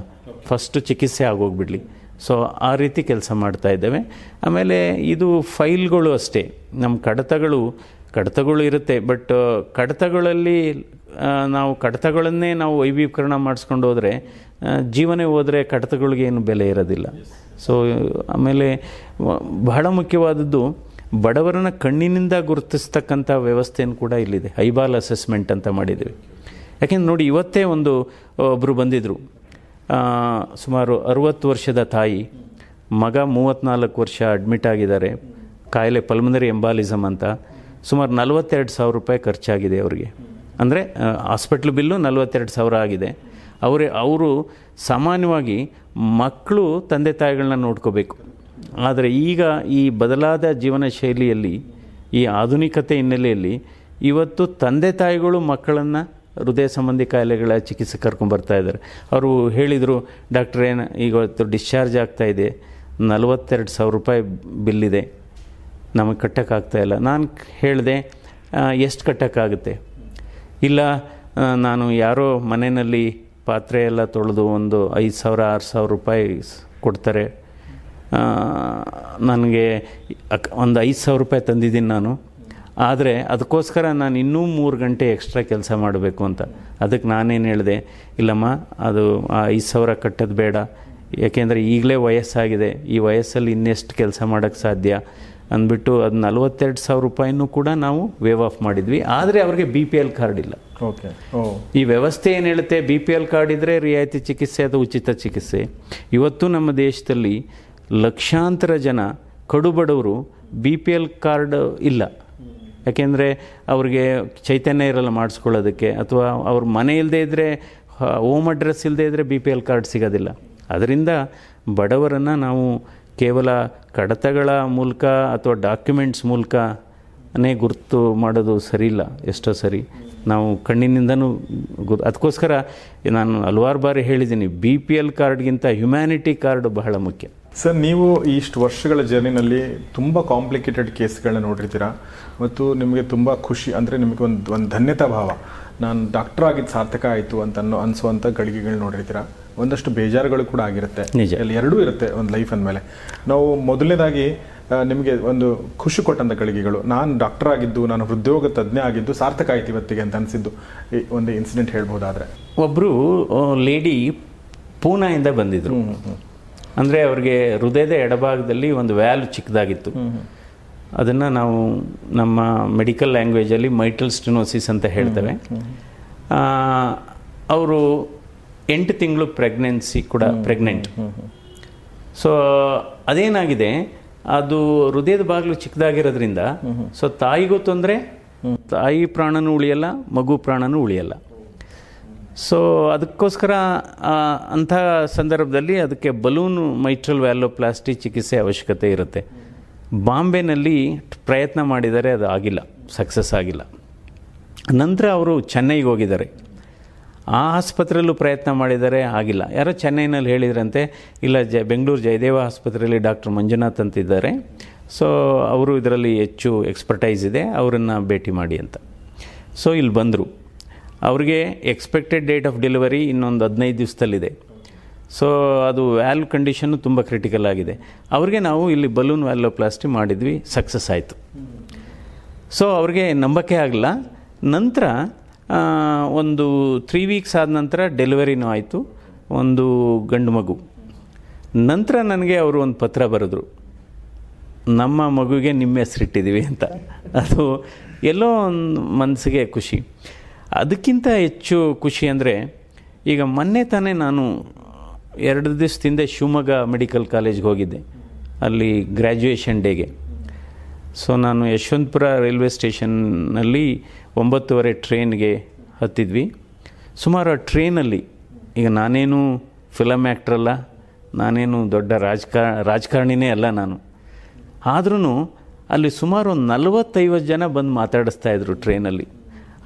ಫಸ್ಟು ಚಿಕಿತ್ಸೆ ಆಗೋಗ್ಬಿಡ್ಲಿ. ಸೊ ಆ ರೀತಿ ಕೆಲಸ ಮಾಡ್ತಾ ಇದ್ದೇವೆ. ಆಮೇಲೆ ಇದು ಫೈಲ್ಗಳು ಅಷ್ಟೇ. ನಮ್ಮ ಕಡತಗಳು ಕಡತಗಳು ಇರುತ್ತೆ. ಬಟ್, ಕಡತಗಳಲ್ಲಿ ನಾವು ಕಡತಗಳನ್ನೇ ನಾವು ವೈವೀಕರಣ ಮಾಡಿಸ್ಕೊಂಡು ಹೋದರೆ ಜೀವನೇ ಹೋದರೆ ಕಡತಗಳಿಗೆ ಏನು ಬೆಲೆ ಇರೋದಿಲ್ಲ. ಸೊ ಆಮೇಲೆ ಬಹಳ ಮುಖ್ಯವಾದದ್ದು, ಬಡವರನ್ನ ಕಣ್ಣಿನಿಂದ ಗುರುತಿಸ್ತಕ್ಕಂಥ ವ್ಯವಸ್ಥೆಯನ್ನು ಕೂಡ ಇಲ್ಲಿದೆ. ಹೈಬಾಲ್ ಅಸೆಸ್ಮೆಂಟ್ ಅಂತ ಮಾಡಿದ್ದೀವಿ. ಯಾಕೆಂದ್ರೆ ನೋಡಿ, ಇವತ್ತೇ ಒಂದು ಒಬ್ಬರು ಬಂದಿದ್ದರು ಸುಮಾರು ಅರುವತ್ತು ವರ್ಷದ ತಾಯಿ, ಮಗ ಮೂವತ್ತ್ನಾಲ್ಕು ವರ್ಷ ಅಡ್ಮಿಟ್ ಆಗಿದ್ದಾರೆ. ಕಾಯಿಲೆ ಪಲ್ಮನರಿ ಎಂಬಾಲಿಸಮ್ ಅಂತ. ಸುಮಾರು ನಲವತ್ತೆರಡು ಸಾವಿರ ರೂಪಾಯಿ ಖರ್ಚಾಗಿದೆ ಅವರಿಗೆ. ಅಂದರೆ ಹಾಸ್ಪಿಟ್ಲ್ ಬಿಲ್ಲು ನಲವತ್ತೆರಡು ಸಾವಿರ ಆಗಿದೆ. ಅವರೇ, ಅವರು ಸಾಮಾನ್ಯವಾಗಿ ಮಕ್ಕಳು ತಂದೆ ತಾಯಿಗಳನ್ನ ನೋಡ್ಕೋಬೇಕು. ಆದರೆ ಈಗ ಈ ಬದಲಾದ ಜೀವನ ಶೈಲಿಯಲ್ಲಿ, ಈ ಆಧುನಿಕತೆ ಹಿನ್ನೆಲೆಯಲ್ಲಿ ಇವತ್ತು ತಂದೆ ತಾಯಿಗಳು ಮಕ್ಕಳನ್ನು ಹೃದಯ ಸಂಬಂಧಿ ಕಾಯಿಲೆಗಳ ಚಿಕಿತ್ಸೆ ಕರ್ಕೊಂಡ್ಬರ್ತಾ ಇದ್ದಾರೆ. ಅವರು ಹೇಳಿದರು, ಡಾಕ್ಟ್ರ್ ಏನು ಈಗ ಇವತ್ತು ಡಿಸ್ಚಾರ್ಜ್ ಆಗ್ತಾ ಇದೆ. ನಲವತ್ತೆರಡು ಸಾವಿರ ರೂಪಾಯಿ ಬಿಲ್ಲಿದೆ. ನಮಗೆ ಕಟ್ಟೋಕ್ಕಾಗ್ತಾಯಿಲ್ಲ ನಾನು ಹೇಳಿದೆ ಎಷ್ಟು ಕಟ್ಟೋಕ್ಕಾಗುತ್ತೆ ಇಲ್ಲ ನಾನು ಯಾರೋ ಮನೆಯಲ್ಲಿ ಪಾತ್ರೆ ಎಲ್ಲ ತೊಳೆದು ಒಂದು ಐದು ಸಾವಿರ, ಆರು ಸಾವಿರ ರೂಪಾಯಿ ಕೊಡ್ತಾರೆ. ನನಗೆ ಒಂದು ಐದು ಸಾವಿರ ರೂಪಾಯಿ ತಂದಿದ್ದೀನಿ ನಾನು. ಆದರೆ ಅದಕ್ಕೋಸ್ಕರ ನಾನು ಇನ್ನೂ ಮೂರು ಗಂಟೆ ಎಕ್ಸ್ಟ್ರಾ ಕೆಲಸ ಮಾಡಬೇಕು ಅಂತ. ಅದಕ್ಕೆ ನಾನೇನು ಹೇಳಿದೆ ಇಲ್ಲಮ್ಮ ಅದು ಐದು ಸಾವಿರ ಕಟ್ಟೋದು ಬೇಡ. ಯಾಕೆಂದರೆ ಈಗಲೇ ವಯಸ್ಸಾಗಿದೆ. ಈ ವಯಸ್ಸಲ್ಲಿ ಇನ್ನೆಷ್ಟು ಕೆಲಸ ಮಾಡೋಕ್ಕೆ ಸಾಧ್ಯ? ಅಂದ್ಬಿಟ್ಟು ಅದು ನಲವತ್ತೆರಡು ಸಾವಿರ ರೂಪಾಯಿನೂ ಕೂಡ ನಾವು ವೇವ್ ಆಫ್ ಮಾಡಿದ್ವಿ. ಆದರೆ ಅವ್ರಿಗೆ ಬಿ ಪಿ ಎಲ್ ಕಾರ್ಡ್ ಇಲ್ಲ. ಓಕೆ ಈ ವ್ಯವಸ್ಥೆ ಏನು ಹೇಳುತ್ತೆ? ಬಿ ಪಿ ಎಲ್ ಕಾರ್ಡ್ ಇದ್ದರೆ ರಿಯಾಯಿತಿ ಚಿಕಿತ್ಸೆ ಅದು ಉಚಿತ ಚಿಕಿತ್ಸೆ. ಇವತ್ತು ನಮ್ಮ ದೇಶದಲ್ಲಿ ಲಕ್ಷಾಂತರ ಜನ ಕಡುಬಡವರು ಬಿ ಪಿ ಎಲ್ ಕಾರ್ಡ್ ಇಲ್ಲ. ಯಾಕೆಂದರೆ ಅವ್ರಿಗೆ ಚೈತನ್ಯ ಇರಲ್ಲ ಮಾಡಿಸ್ಕೊಳ್ಳೋದಕ್ಕೆ, ಅಥವಾ ಅವ್ರ ಮನೆ ಇಲ್ಲದೇ ಇದ್ದರೆ ಹೋಮ್ ಅಡ್ರೆಸ್ ಇಲ್ಲದೇ ಇದ್ದರೆ ಬಿ ಪಿ ಎಲ್ ಕಾರ್ಡ್ ಸಿಗೋದಿಲ್ಲ. ಅದರಿಂದ ಬಡವರನ್ನು ನಾವು ಕೇವಲ ಕಡತಗಳ ಮೂಲಕ ಅಥವಾ ಡಾಕ್ಯುಮೆಂಟ್ಸ್ ಮೂಲಕನೇ ಗುರುತು ಮಾಡೋದು ಸರಿಯಿಲ್ಲ, ಎಷ್ಟೋ ಸರಿ. ನಾವು ಕಣ್ಣಿನಿಂದನೂ ಗುರು, ಅದಕ್ಕೋಸ್ಕರ ನಾನು ಹಲವಾರು ಬಾರಿ ಹೇಳಿದ್ದೀನಿ ಬಿ ಪಿ ಎಲ್ ಕಾರ್ಡ್ಗಿಂತ ಹ್ಯುಮ್ಯಾನಿಟಿ ಕಾರ್ಡ್ ಬಹಳ ಮುಖ್ಯ. ಸರ್ ನೀವು ಇಷ್ಟು ವರ್ಷಗಳ ಜರ್ನಿನಲ್ಲಿ ತುಂಬ ಕಾಂಪ್ಲಿಕೇಟೆಡ್ ಕೇಸ್ಗಳನ್ನ ನೋಡಿರ್ತೀರಾ? ಮತ್ತು ನಿಮಗೆ ತುಂಬ ಖುಷಿ ಅಂದರೆ ನಿಮಗೆ ಒಂದು ಒಂದು ಧನ್ಯತಾ ಭಾವ. ನಾನು ಡಾಕ್ಟರ್ ಆಗಿದ್ದು ಸಾರ್ಥಕ ಆಯಿತು ಅಂತ ಅನ್ನೋ ಅನಿಸುವಂಥ ಗಳಿಗೆಗಳು ನೋಡಿರ್ತೀರಾ? ಒಂದಷ್ಟು ಬೇಜಾರುಗಳು ಕೂಡ ಆಗಿರುತ್ತೆ. ನಿಜ. ಅಲ್ಲಿ ಎರಡೂ ಇರುತ್ತೆ ಒಂದು ಲೈಫ್ ಅಂದಮೇಲೆ. ನಾವು ಮೊದಲನೇದಾಗಿ ನಿಮಗೆ ಒಂದು ಖುಷಿ ಕೊಟ್ಟಂಥ ಗಳಿಗೆಗಳು. ನಾನು ಡಾಕ್ಟರ್ ಆಗಿದ್ದು ನಾನು ಹೃದ್ಯೋಗ ತಜ್ಞ ಆಗಿದ್ದು ಸಾರ್ಥಕ ಆಯ್ತು ಇವತ್ತಿಗೆ ಅಂತ ಅನಿಸಿದ್ದು. ಈ ಒಂದು ಇನ್ಸಿಡೆಂಟ್ ಹೇಳ್ಬೋದಾದರೆ. ಒಬ್ಬರು ಲೇಡಿ ಪೂನಾಯಿಂದ ಬಂದಿದ್ರು. ಅಂದರೆ ಅವ್ರಿಗೆ ಹೃದಯದ ಎಡಭಾಗದಲ್ಲಿ ಒಂದು ವ್ಯಾಲ್ ಚಿಕ್ಕದಾಗಿತ್ತು. ಅದನ್ನು ನಾವು ನಮ್ಮ ಮೆಡಿಕಲ್ ಲ್ಯಾಂಗ್ವೇಜಲ್ಲಿ ಮೈಟಲ್ ಸ್ಟಿನೋಸಿಸ್ ಅಂತ ಹೇಳ್ತೇವೆ. ಅವರು ಎಂಟು ತಿಂಗಳು ಪ್ರೆಗ್ನೆನ್ಸಿ ಕೂಡ ಪ್ರೆಗ್ನೆಂಟ್. ಸೊ ಅದೇನಾಗಿದೆ? ಅದು ಹೃದಯದ ಬಾಗಿಲು ಚಿಕ್ಕದಾಗಿರೋದ್ರಿಂದ ಸೊ ತಾಯಿಗೂ ತೊಂದರೆ ತಾಯಿ ಪ್ರಾಣನೂ ಉಳಿಯಲ್ಲ ಮಗು ಪ್ರಾಣನೂ ಉಳಿಯಲ್ಲ. ಸೊ ಅದಕ್ಕೋಸ್ಕರ ಅಂಥ ಸಂದರ್ಭದಲ್ಲಿ ಅದಕ್ಕೆ ಬಲೂನ್ ಮೈಟ್ರಲ್ ವ್ಯಾಲೋಪ್ಲಾಸ್ಟಿ ಚಿಕಿತ್ಸೆ ಅವಶ್ಯಕತೆ ಇರುತ್ತೆ. ಬಾಂಬೆನಲ್ಲಿ ಪ್ರಯತ್ನ ಮಾಡಿದರೆ ಅದು ಆಗಿಲ್ಲ ಸಕ್ಸಸ್ ಆಗಿಲ್ಲ. ನಂತರ ಅವರು ಚೆನ್ನೈಗೆ ಹೋಗಿದ್ದಾರೆ. ಆ ಆಸ್ಪತ್ರೆಯಲ್ಲೂ ಪ್ರಯತ್ನ ಮಾಡಿದರೆ ಆಗಿಲ್ಲ. ಯಾರೋ ಚೆನ್ನೈನಲ್ಲಿ ಹೇಳಿದ್ರಂತೆ, ಇಲ್ಲ, ಜ, ಬೆಂಗಳೂರು ಜಯದೇವ ಆಸ್ಪತ್ರೆಯಲ್ಲಿ ಡಾಕ್ಟರ್ ಮಂಜುನಾಥ್ ಅಂತಿದ್ದಾರೆ. ಸೊ ಅವರು ಇದರಲ್ಲಿ ಹೆಚ್ಚು ಎಕ್ಸ್ಪರ್ಟೈಸ್ ಇದೆ, ಅವರನ್ನು ಭೇಟಿ ಮಾಡಿ ಅಂತ. ಸೊ ಇಲ್ಲಿ ಬಂದರು. ಅವ್ರಿಗೆ ಎಕ್ಸ್ಪೆಕ್ಟೆಡ್ ಡೇಟ್ ಆಫ್ ಡೆಲಿವರಿ ಇನ್ನೊಂದು ಹದಿನೈದು ದಿವಸದಲ್ಲಿದೆ. ಸೊ ಅದು ವ್ಯಾಲ್ವ್ ಕಂಡೀಷನ್ನು ತುಂಬ ಕ್ರಿಟಿಕಲ್ ಆಗಿದೆ. ಅವ್ರಿಗೆ ನಾವು ಇಲ್ಲಿ ಬಲೂನ್ ವ್ಯಾಲೋಪ್ಲಾಸ್ಟಿ ಮಾಡಿದ್ವಿ ಸಕ್ಸಸ್ ಆಯಿತು. ಸೊ ಅವ್ರಿಗೆ ನಂಬಕ್ಕೆ ಆಗಲ್ಲ ನಂತರ ಒಂದು ತ್ರೀ ವೀಕ್ಸ್ ಆದ ನಂತರ ಡೆಲಿವರಿನೂ ಆಯಿತು, ಒಂದು ಗಂಡು ಮಗು. ನಂತರ ನನಗೆ ಅವರು ಒಂದು ಪತ್ರ ಬರೆದ್ರು. ನಮ್ಮ ಮಗುವಿಗೆ ನಿಮ್ಮ ಹೆಸರಿಟ್ಟಿದ್ದೀವಿ ಅಂತ. ಅದು ಎಲ್ಲೋ ಒಂದು ಮನಸ್ಸಿಗೆ ಖುಷಿ. ಅದಕ್ಕಿಂತ ಹೆಚ್ಚು ಖುಷಿ ಅಂದರೆ, ಈಗ ಮೊನ್ನೆ ತಾನೇ ನಾನು ಎರಡು ದಿವಸದಿಂದ ಶಿವಮೊಗ್ಗ ಮೆಡಿಕಲ್ ಕಾಲೇಜ್ಗೆ ಹೋಗಿದ್ದೆ, ಅಲ್ಲಿ ಗ್ರ್ಯಾಜುಯೇಷನ್ ಡೇಗೆ ಸೊ ನಾನು ಯಶವಂತಪುರ ರೈಲ್ವೆ ಸ್ಟೇಷನ್ನಲ್ಲಿ ಒಂಬತ್ತುವರೆ ಟ್ರೈನ್ಗೆ ಹತ್ತಿದ್ವಿ. ಸುಮಾರು ಆ ಟ್ರೈನಲ್ಲಿ ಈಗ ನಾನೇನು ಫಿಲಮ್ ಆ್ಯಕ್ಟ್ರಲ್ಲ ನಾನೇನು ದೊಡ್ಡ ರಾಜಕಾ, ರಾಜಕಾರಣಿನೇ ಅಲ್ಲ ನಾನು. ಆದ್ರೂ ಅಲ್ಲಿ ಸುಮಾರು ಒಂದು ನಲವತ್ತೈವತ್ತು ಜನ ಬಂದು ಮಾತಾಡಿಸ್ತಾ ಇದ್ರು ಟ್ರೈನಲ್ಲಿ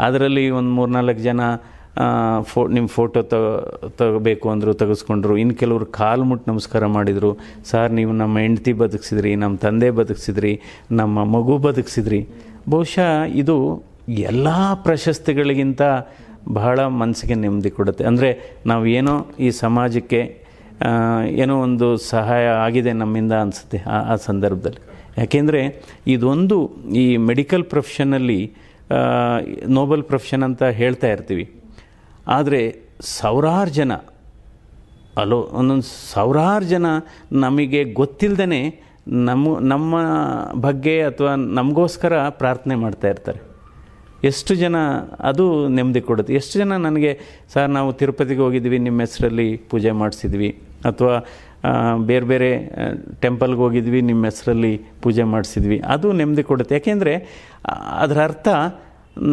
ಅದರಲ್ಲಿ ಒಂದು ಮೂರ್ನಾಲ್ಕು ಜನ ಫೋ ನಿಮ್ಮ ಫೋಟೋ ತ, ತಗೋಬೇಕು ಅಂದರು, ತೆಗೆಸ್ಕೊಂಡ್ರು. ಇನ್ನು ಕೆಲವರು ಕಾಲು ಮುಟ್ಟು ನಮಸ್ಕಾರ ಮಾಡಿದರು. ಸರ್, ನೀವು ನಮ್ಮ ಹೆಂಡ್ತಿ ಬದುಕಿಸಿದ್ರಿ, ನಮ್ಮ ತಂದೆ ಬದುಕಿಸಿದ್ರಿ, ನಮ್ಮ ಮಗು ಬದುಕಿಸಿದ್ರಿ. ಬಹುಶಃ ಇದು ಎಲ್ಲ ಪ್ರಶಸ್ತಿಗಳಿಗಿಂತ ಬಹಳ ಮನಸ್ಸಿಗೆ ನೆಮ್ಮದಿ ಕೊಡುತ್ತೆ. ಅಂದರೆ ನಾವು ಏನೋ ಈ ಸಮಾಜಕ್ಕೆ ಏನೋ ಒಂದು ಸಹಾಯ ಆಗಿದೆ ನಮ್ಮಿಂದ ಅನಿಸುತ್ತೆ ಆ ಸಂದರ್ಭದಲ್ಲಿ. ಯಾಕೆಂದರೆ ಇದೊಂದು ಈ ಮೆಡಿಕಲ್ ಪ್ರೊಫೆಷನಲ್ಲಿ ನೋಬಲ್ ಪ್ರೊಫೆಷನ್ ಅಂತ ಹೇಳ್ತಾ ಇರ್ತೀವಿ. ಆದರೆ ಸಾವಿರಾರು ಜನ, ಅಲೋ, ಒಂದೊಂದು ಸಾವಿರಾರು ಜನ ನಮಗೆ ಗೊತ್ತಿಲ್ಲದೇ ನಮ್ಮ ನಮ್ಮ ಬಗ್ಗೆ ಅಥವಾ ನಮಗೋಸ್ಕರ ಪ್ರಾರ್ಥನೆ ಮಾಡ್ತಾ ಇರ್ತಾರೆ. ಎಷ್ಟು ಜನ ಅದು ನೆಮ್ಮದಿ ಕೊಡುತ್ತೆ. ಎಷ್ಟು ಜನ ನನಗೆ, ಸರ್ ನಾವು ತಿರುಪತಿಗೆ ಹೋಗಿದ್ವಿ ನಿಮ್ಮ ಹೆಸರಲ್ಲಿ ಪೂಜೆ ಮಾಡಿಸಿದ್ವಿ, ಅಥವಾ ಬೇರೆ ಬೇರೆ ಟೆಂಪಲ್ಗೆ ಹೋಗಿದ್ವಿ, ನಿಮ್ಮ ಹೆಸರಲ್ಲಿ ಪೂಜೆ ಮಾಡಿಸಿದ್ವಿ. ಅದು ನೆಮ್ಮದಿ ಕೊಡುತ್ತೆ. ಯಾಕೆಂದರೆ ಅದರ ಅರ್ಥ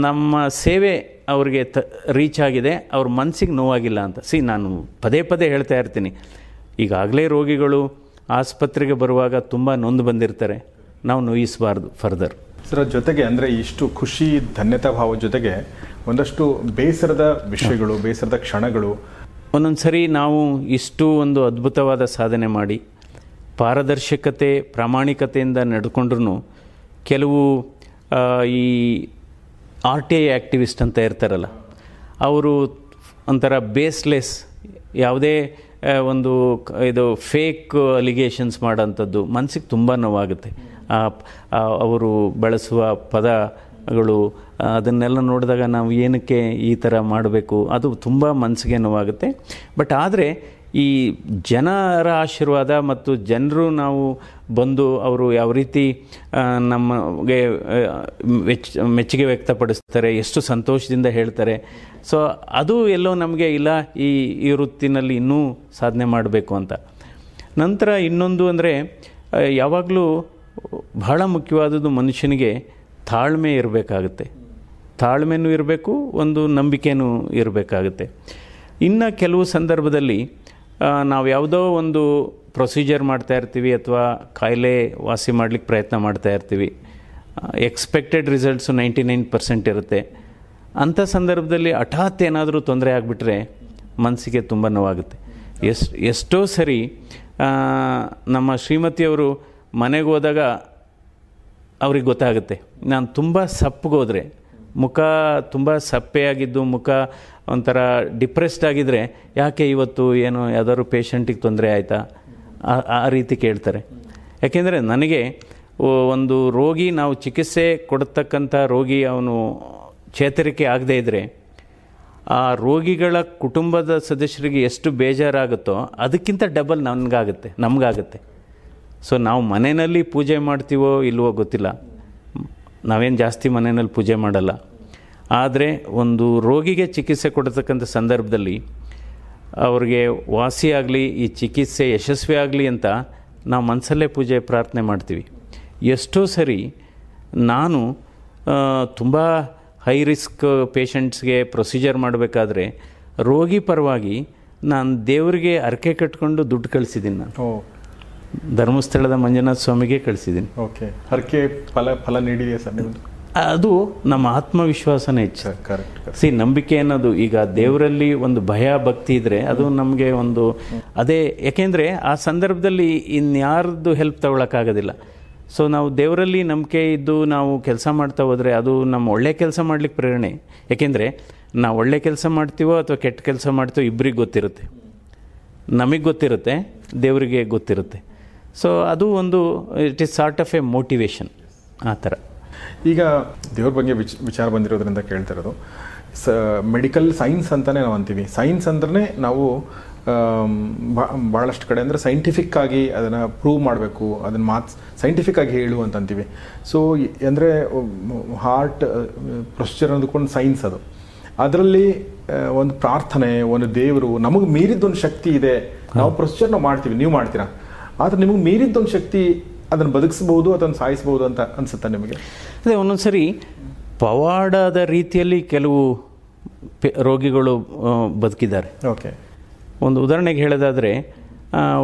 ನಮ್ಮ ಸೇವೆ ಅವರಿಗೆ ತ ರೀಚ್ ಆಗಿದೆ, ಅವ್ರ ಮನಸ್ಸಿಗೆ ನೋವಾಗಿಲ್ಲ ಅಂತ. ಸಿ ನಾನು ಪದೇ ಪದೇ ಹೇಳ್ತಾ ಇರ್ತೀನಿ. ಈಗಾಗಲೇ ರೋಗಿಗಳು ಆಸ್ಪತ್ರೆಗೆ ಬರುವಾಗ ತುಂಬ ನೊಂದು ಬಂದಿರ್ತಾರೆ. ನಾವು ನೋಯಿಸಬಾರ್ದು ಫರ್ದರ್ ಸರ್, ಜೊತೆಗೆ ಅಂದರೆ ಇಷ್ಟು ಖುಷಿ, ಧನ್ಯತಾ ಭಾವ ಜೊತೆಗೆ ಒಂದಷ್ಟು ಬೇಸರದ ವಿಷಯಗಳು, ಬೇಸರದ ಕ್ಷಣಗಳು ಒಂದೊಂದು ಸರಿ ನಾವು ಇಷ್ಟು ಒಂದು ಅದ್ಭುತವಾದ ಸಾಧನೆ ಮಾಡಿ ಪಾರದರ್ಶಕತೆ, ಪ್ರಾಮಾಣಿಕತೆಯಿಂದ ನಡ್ಕೊಂಡ್ರೂ ಕೆಲವು ಈ ಆರ್ ಟಿ ಐ ಆ್ಯಕ್ಟಿವಿಸ್ಟ್ ಅಂತ ಇರ್ತಾರಲ್ಲ, ಅವರು ಒಂಥರ ಬೇಸ್ಲೆಸ್ ಯಾವುದೇ ಒಂದು ಇದು ಫೇಕ್ ಅಲಿಗೇಷನ್ಸ್ ಮಾಡೋಂಥದ್ದು ಮನಸ್ಸಿಗೆ ತುಂಬ ನೋವಾಗುತ್ತೆ. ಅವರು ಬಳಸುವ ಪದಗಳು ಆ, ಅದನ್ನೆಲ್ಲ ನೋಡಿದಾಗ ನಾವು ಏನಕ್ಕೆ ಈ ಥರ ಮಾಡಬೇಕು? ಅದು ತುಂಬ ಮನಸ್ಸಿಗೆ ನೋವಾಗುತ್ತೆ. ಬಟ್ ಆದರೆ ಈ ಜನರ ಆಶೀರ್ವಾದ ಮತ್ತು ಜನರು ನಾವು ಬಂದು ಅವರು ಯಾವ ರೀತಿ ನಮಗೆ ಮೆಚ್ ಮೆಚ್ಚುಗೆ ವ್ಯಕ್ತಪಡಿಸ್ತಾರೆ ಎಷ್ಟು ಸಂತೋಷದಿಂದ ಹೇಳ್ತಾರೆ. ಸೊ ಅದು ಎಲ್ಲೋ ನಮಗೆ ಇಲ್ಲ ಈ ಈ ವೃತ್ತಿನಲ್ಲಿ ಇನ್ನೂ ಸಾಧನೆ ಮಾಡಬೇಕು ಅಂತ. ನಂತರ ಇನ್ನೊಂದು ಅಂದರೆ ಯಾವಾಗಲೂ ಬಹಳ ಮುಖ್ಯವಾದದ್ದು ಮನುಷ್ಯನಿಗೆ ತಾಳ್ಮೆ ಇರಬೇಕಾಗುತ್ತೆ. ತಾಳ್ಮೆನೂ ಇರಬೇಕು, ಒಂದು ನಂಬಿಕೆನೂ ಇರಬೇಕಾಗುತ್ತೆ. ಇನ್ನು ಕೆಲವು ಸಂದರ್ಭದಲ್ಲಿ ನಾವು ಯಾವುದೋ ಒಂದು ಪ್ರೊಸೀಜರ್ ಮಾಡ್ತಾ ಇರ್ತೀವಿ ಅಥವಾ ಕಾಯಿಲೆ ವಾಸಿ ಮಾಡಲಿಕ್ಕೆ ಪ್ರಯತ್ನ ಮಾಡ್ತಾ ಇರ್ತೀವಿ. Expected results ninety nine percent ಇರುತ್ತೆ. ಅಂಥ ಸಂದರ್ಭದಲ್ಲಿ ಹಠಾತ್ ಏನಾದರೂ ತೊಂದರೆ ಆಗಿಬಿಟ್ರೆ ಮನಸ್ಸಿಗೆ ತುಂಬ ನೋವಾಗುತ್ತೆ. ಎಷ್ಟು ಎಷ್ಟೋ ಸರಿ ನಮ್ಮ ಶ್ರೀಮತಿಯವರು ಮನೆಗೆ ಹೋದಾಗ ಅವ್ರಿಗೆ ಗೊತ್ತಾಗುತ್ತೆ. ನಾನು ತುಂಬ ಸಪ್ಪಗೋದ್ರೆ ಮುಖ ತುಂಬ ಸಪ್ಪೆಯಾಗಿದ್ದು, ಮುಖ ಒಂಥರ ಡಿಪ್ರೆಸ್ಡ್ ಆಗಿದ್ರೆ, ಯಾಕೆ ಇವತ್ತು ಏನು ಯಾವ್ದಾದ್ರು ಪೇಷಂಟಿಗೆ ತೊಂದರೆ ಆಯಿತಾ? ಆ ರೀತಿ ಕೇಳ್ತಾರೆ. ಯಾಕೆಂದರೆ ನನಗೆ ಒಂದು ರೋಗಿ ನಾವು ಚಿಕಿತ್ಸೆ ಕೊಡ್ತಕ್ಕಂಥ ರೋಗಿ ಅವನು ಚೇತರಿಕೆ ಆಗದೇ ಇದ್ದರೆ ಆ ರೋಗಿಗಳ ಕುಟುಂಬದ ಸದಸ್ಯರಿಗೆ ಎಷ್ಟು ಬೇಜಾರಾಗುತ್ತೋ, ಅದಕ್ಕಿಂತ ಡಬಲ್ ನನಗಾಗುತ್ತೆ, ನಮಗಾಗುತ್ತೆ. ಸೊ ನಾವು ಮನೆಯಲ್ಲಿ ಪೂಜೆ ಮಾಡ್ತೀವೋ ಇಲ್ವೋ ಗೊತ್ತಿಲ್ಲ. ನಾವೇನು ಜಾಸ್ತಿ ಮನೆಯಲ್ಲಿ ಪೂಜೆ ಮಾಡಲ್ಲ. ಆದರೆ ಒಂದು ರೋಗಿಗೆ ಚಿಕಿತ್ಸೆ ಕೊಡ್ತಕ್ಕಂಥ ಸಂದರ್ಭದಲ್ಲಿ ಅವ್ರಿಗೆ ವಾಸಿಯಾಗಲಿ ಈ ಚಿಕಿತ್ಸೆ ಯಶಸ್ವಿ ಆಗಲಿ ಅಂತ ನಾವು ಮನಸಲ್ಲೇ ಪೂಜೆ ಪ್ರಾರ್ಥನೆ ಮಾಡ್ತೀವಿ. ಎಷ್ಟೋ ಸರಿ ನಾನು ತುಂಬ ಹೈ ರಿಸ್ಕ್ ಪೇಷಂಟ್ಸ್ಗೆ ಪ್ರೊಸೀಜರ್ ಮಾಡಬೇಕಾದ್ರೆ ರೋಗಿ ಪರವಾಗಿ ನಾನು ದೇವರಿಗೆ ಅರಕೆ ಕಟ್ಕೊಂಡು ದುಡ್ಡು ಕಳಿಸಿದ್ದೀನಿ ನಾನು. ಧರ್ಮಸ್ಥಳದ ಮಂಜುನಾಥ ಸ್ವಾಮಿಗೆ ಕಳಿಸಿದ್ದೀನಿ. ಓಕೆ. ಹರಕೆ ಫಲ ಫಲ ನೀಡಿದೆಯಾ ಸರ್ ನಿಮ್ಮದು ಅದು ನಮ್ಮ ಆತ್ಮವಿಶ್ವಾಸನೇ ಹೆಚ್ಚು ಕರೆಕ್ಟ್ ಸಿ ನಂಬಿಕೆ ಅನ್ನೋದು ಈಗ ದೇವರಲ್ಲಿ ಒಂದು ಭಯ ಭಕ್ತಿ ಇದ್ರೆ ಅದು ನಮಗೆ ಒಂದು ಅದೇ ಯಾಕೆಂದ್ರೆ ಆ ಸಂದರ್ಭದಲ್ಲಿ ಇನ್ಯಾರ್ದು ಹೆಲ್ಪ್ ತಗೊಳಕ್ಕಾಗೋದಿಲ್ಲ. ಸೊ ನಾವು ದೇವರಲ್ಲಿ ನಂಬಿಕೆ ಇದ್ದು ನಾವು ಕೆಲಸ ಮಾಡ್ತಾ ಹೋದರೆ ಅದು ನಮ್ಮ ಒಳ್ಳೆ ಕೆಲಸ ಮಾಡ್ಲಿಕ್ಕೆ ಪ್ರೇರಣೆ. ಯಾಕೆಂದರೆ ನಾವು ಒಳ್ಳೆ ಕೆಲಸ ಮಾಡ್ತೀವೋ ಅಥವಾ ಕೆಟ್ಟ ಕೆಲಸ ಮಾಡ್ತೀವೋ ಇಬ್ಬರಿಗೆ ಗೊತ್ತಿರುತ್ತೆ. ನಮಗೆ ಗೊತ್ತಿರುತ್ತೆ ದೇವರಿಗೆ ಗೊತ್ತಿರುತ್ತೆ. ಸೊ ಅದು ಒಂದು it is sort of a motivation ಆ ಥರ. ಈಗ ದೇವ್ರ ಬಗ್ಗೆ ವಿಚ್ ವಿಚಾರ ಬಂದಿರೋದ್ರಿಂದ ಕೇಳ್ತಿರೋದು ಸ ಮೆಡಿಕಲ್ ಸೈನ್ಸ್ ಅಂತಲೇ ನಾವು ಅಂತೀವಿ. ಸೈನ್ಸ್ ಅಂದ್ರೆ ನಾವು ಭಾಳಷ್ಟು ಕಡೆ ಅಂದರೆ ಸೈಂಟಿಫಿಕ್ ಆಗಿ ಅದನ್ನು ಪ್ರೂವ್ ಮಾಡಬೇಕು ಅದನ್ನು ಮಾತ್ ಸೈಂಟಿಫಿಕ್ ಆಗಿ ಹೇಳು ಅಂತ ಅಂತೀವಿ. ಸೊ ಅಂದರೆ ಹಾರ್ಟ್ ಪ್ರೊಸೀಜರ್ ಅಂದ್ಕೊಂಡು ಸೈನ್ಸ್ ಅದು. ಅದರಲ್ಲಿ ಒಂದು ಪ್ರಾರ್ಥನೆ ಒಂದು ದೇವರು ನಮಗೆ ಮೀರಿದ್ದೊಂದು ಶಕ್ತಿ ಇದೆ. ನಾವು ಪ್ರೊಸೀಜರ್ನ ಮಾಡ್ತೀವಿ. ನೀವು ಮಾಡ್ತೀರಾ? ಆದರೆ ನಿಮಗೆ ಮೀರಿದ್ದೊಂದು ಶಕ್ತಿ ಅದನ್ನು ಬದುಕಿಸಬಹುದು ಅದನ್ನು ಸಾಯಿಸಬಹುದು ಅಂತ ಅನ್ಸುತ್ತೆ ನಿಮಗೆ? ಅದೇ ಒಂದೊಂದು ಸರಿ ಪವಾಡದ ರೀತಿಯಲ್ಲಿ ಕೆಲವು ಪೆ- ರೋಗಿಗಳು ಬದುಕಿದ್ದಾರೆ. ಓಕೆ. ಒಂದು ಉದಾಹರಣೆಗೆ ಹೇಳೋದಾದರೆ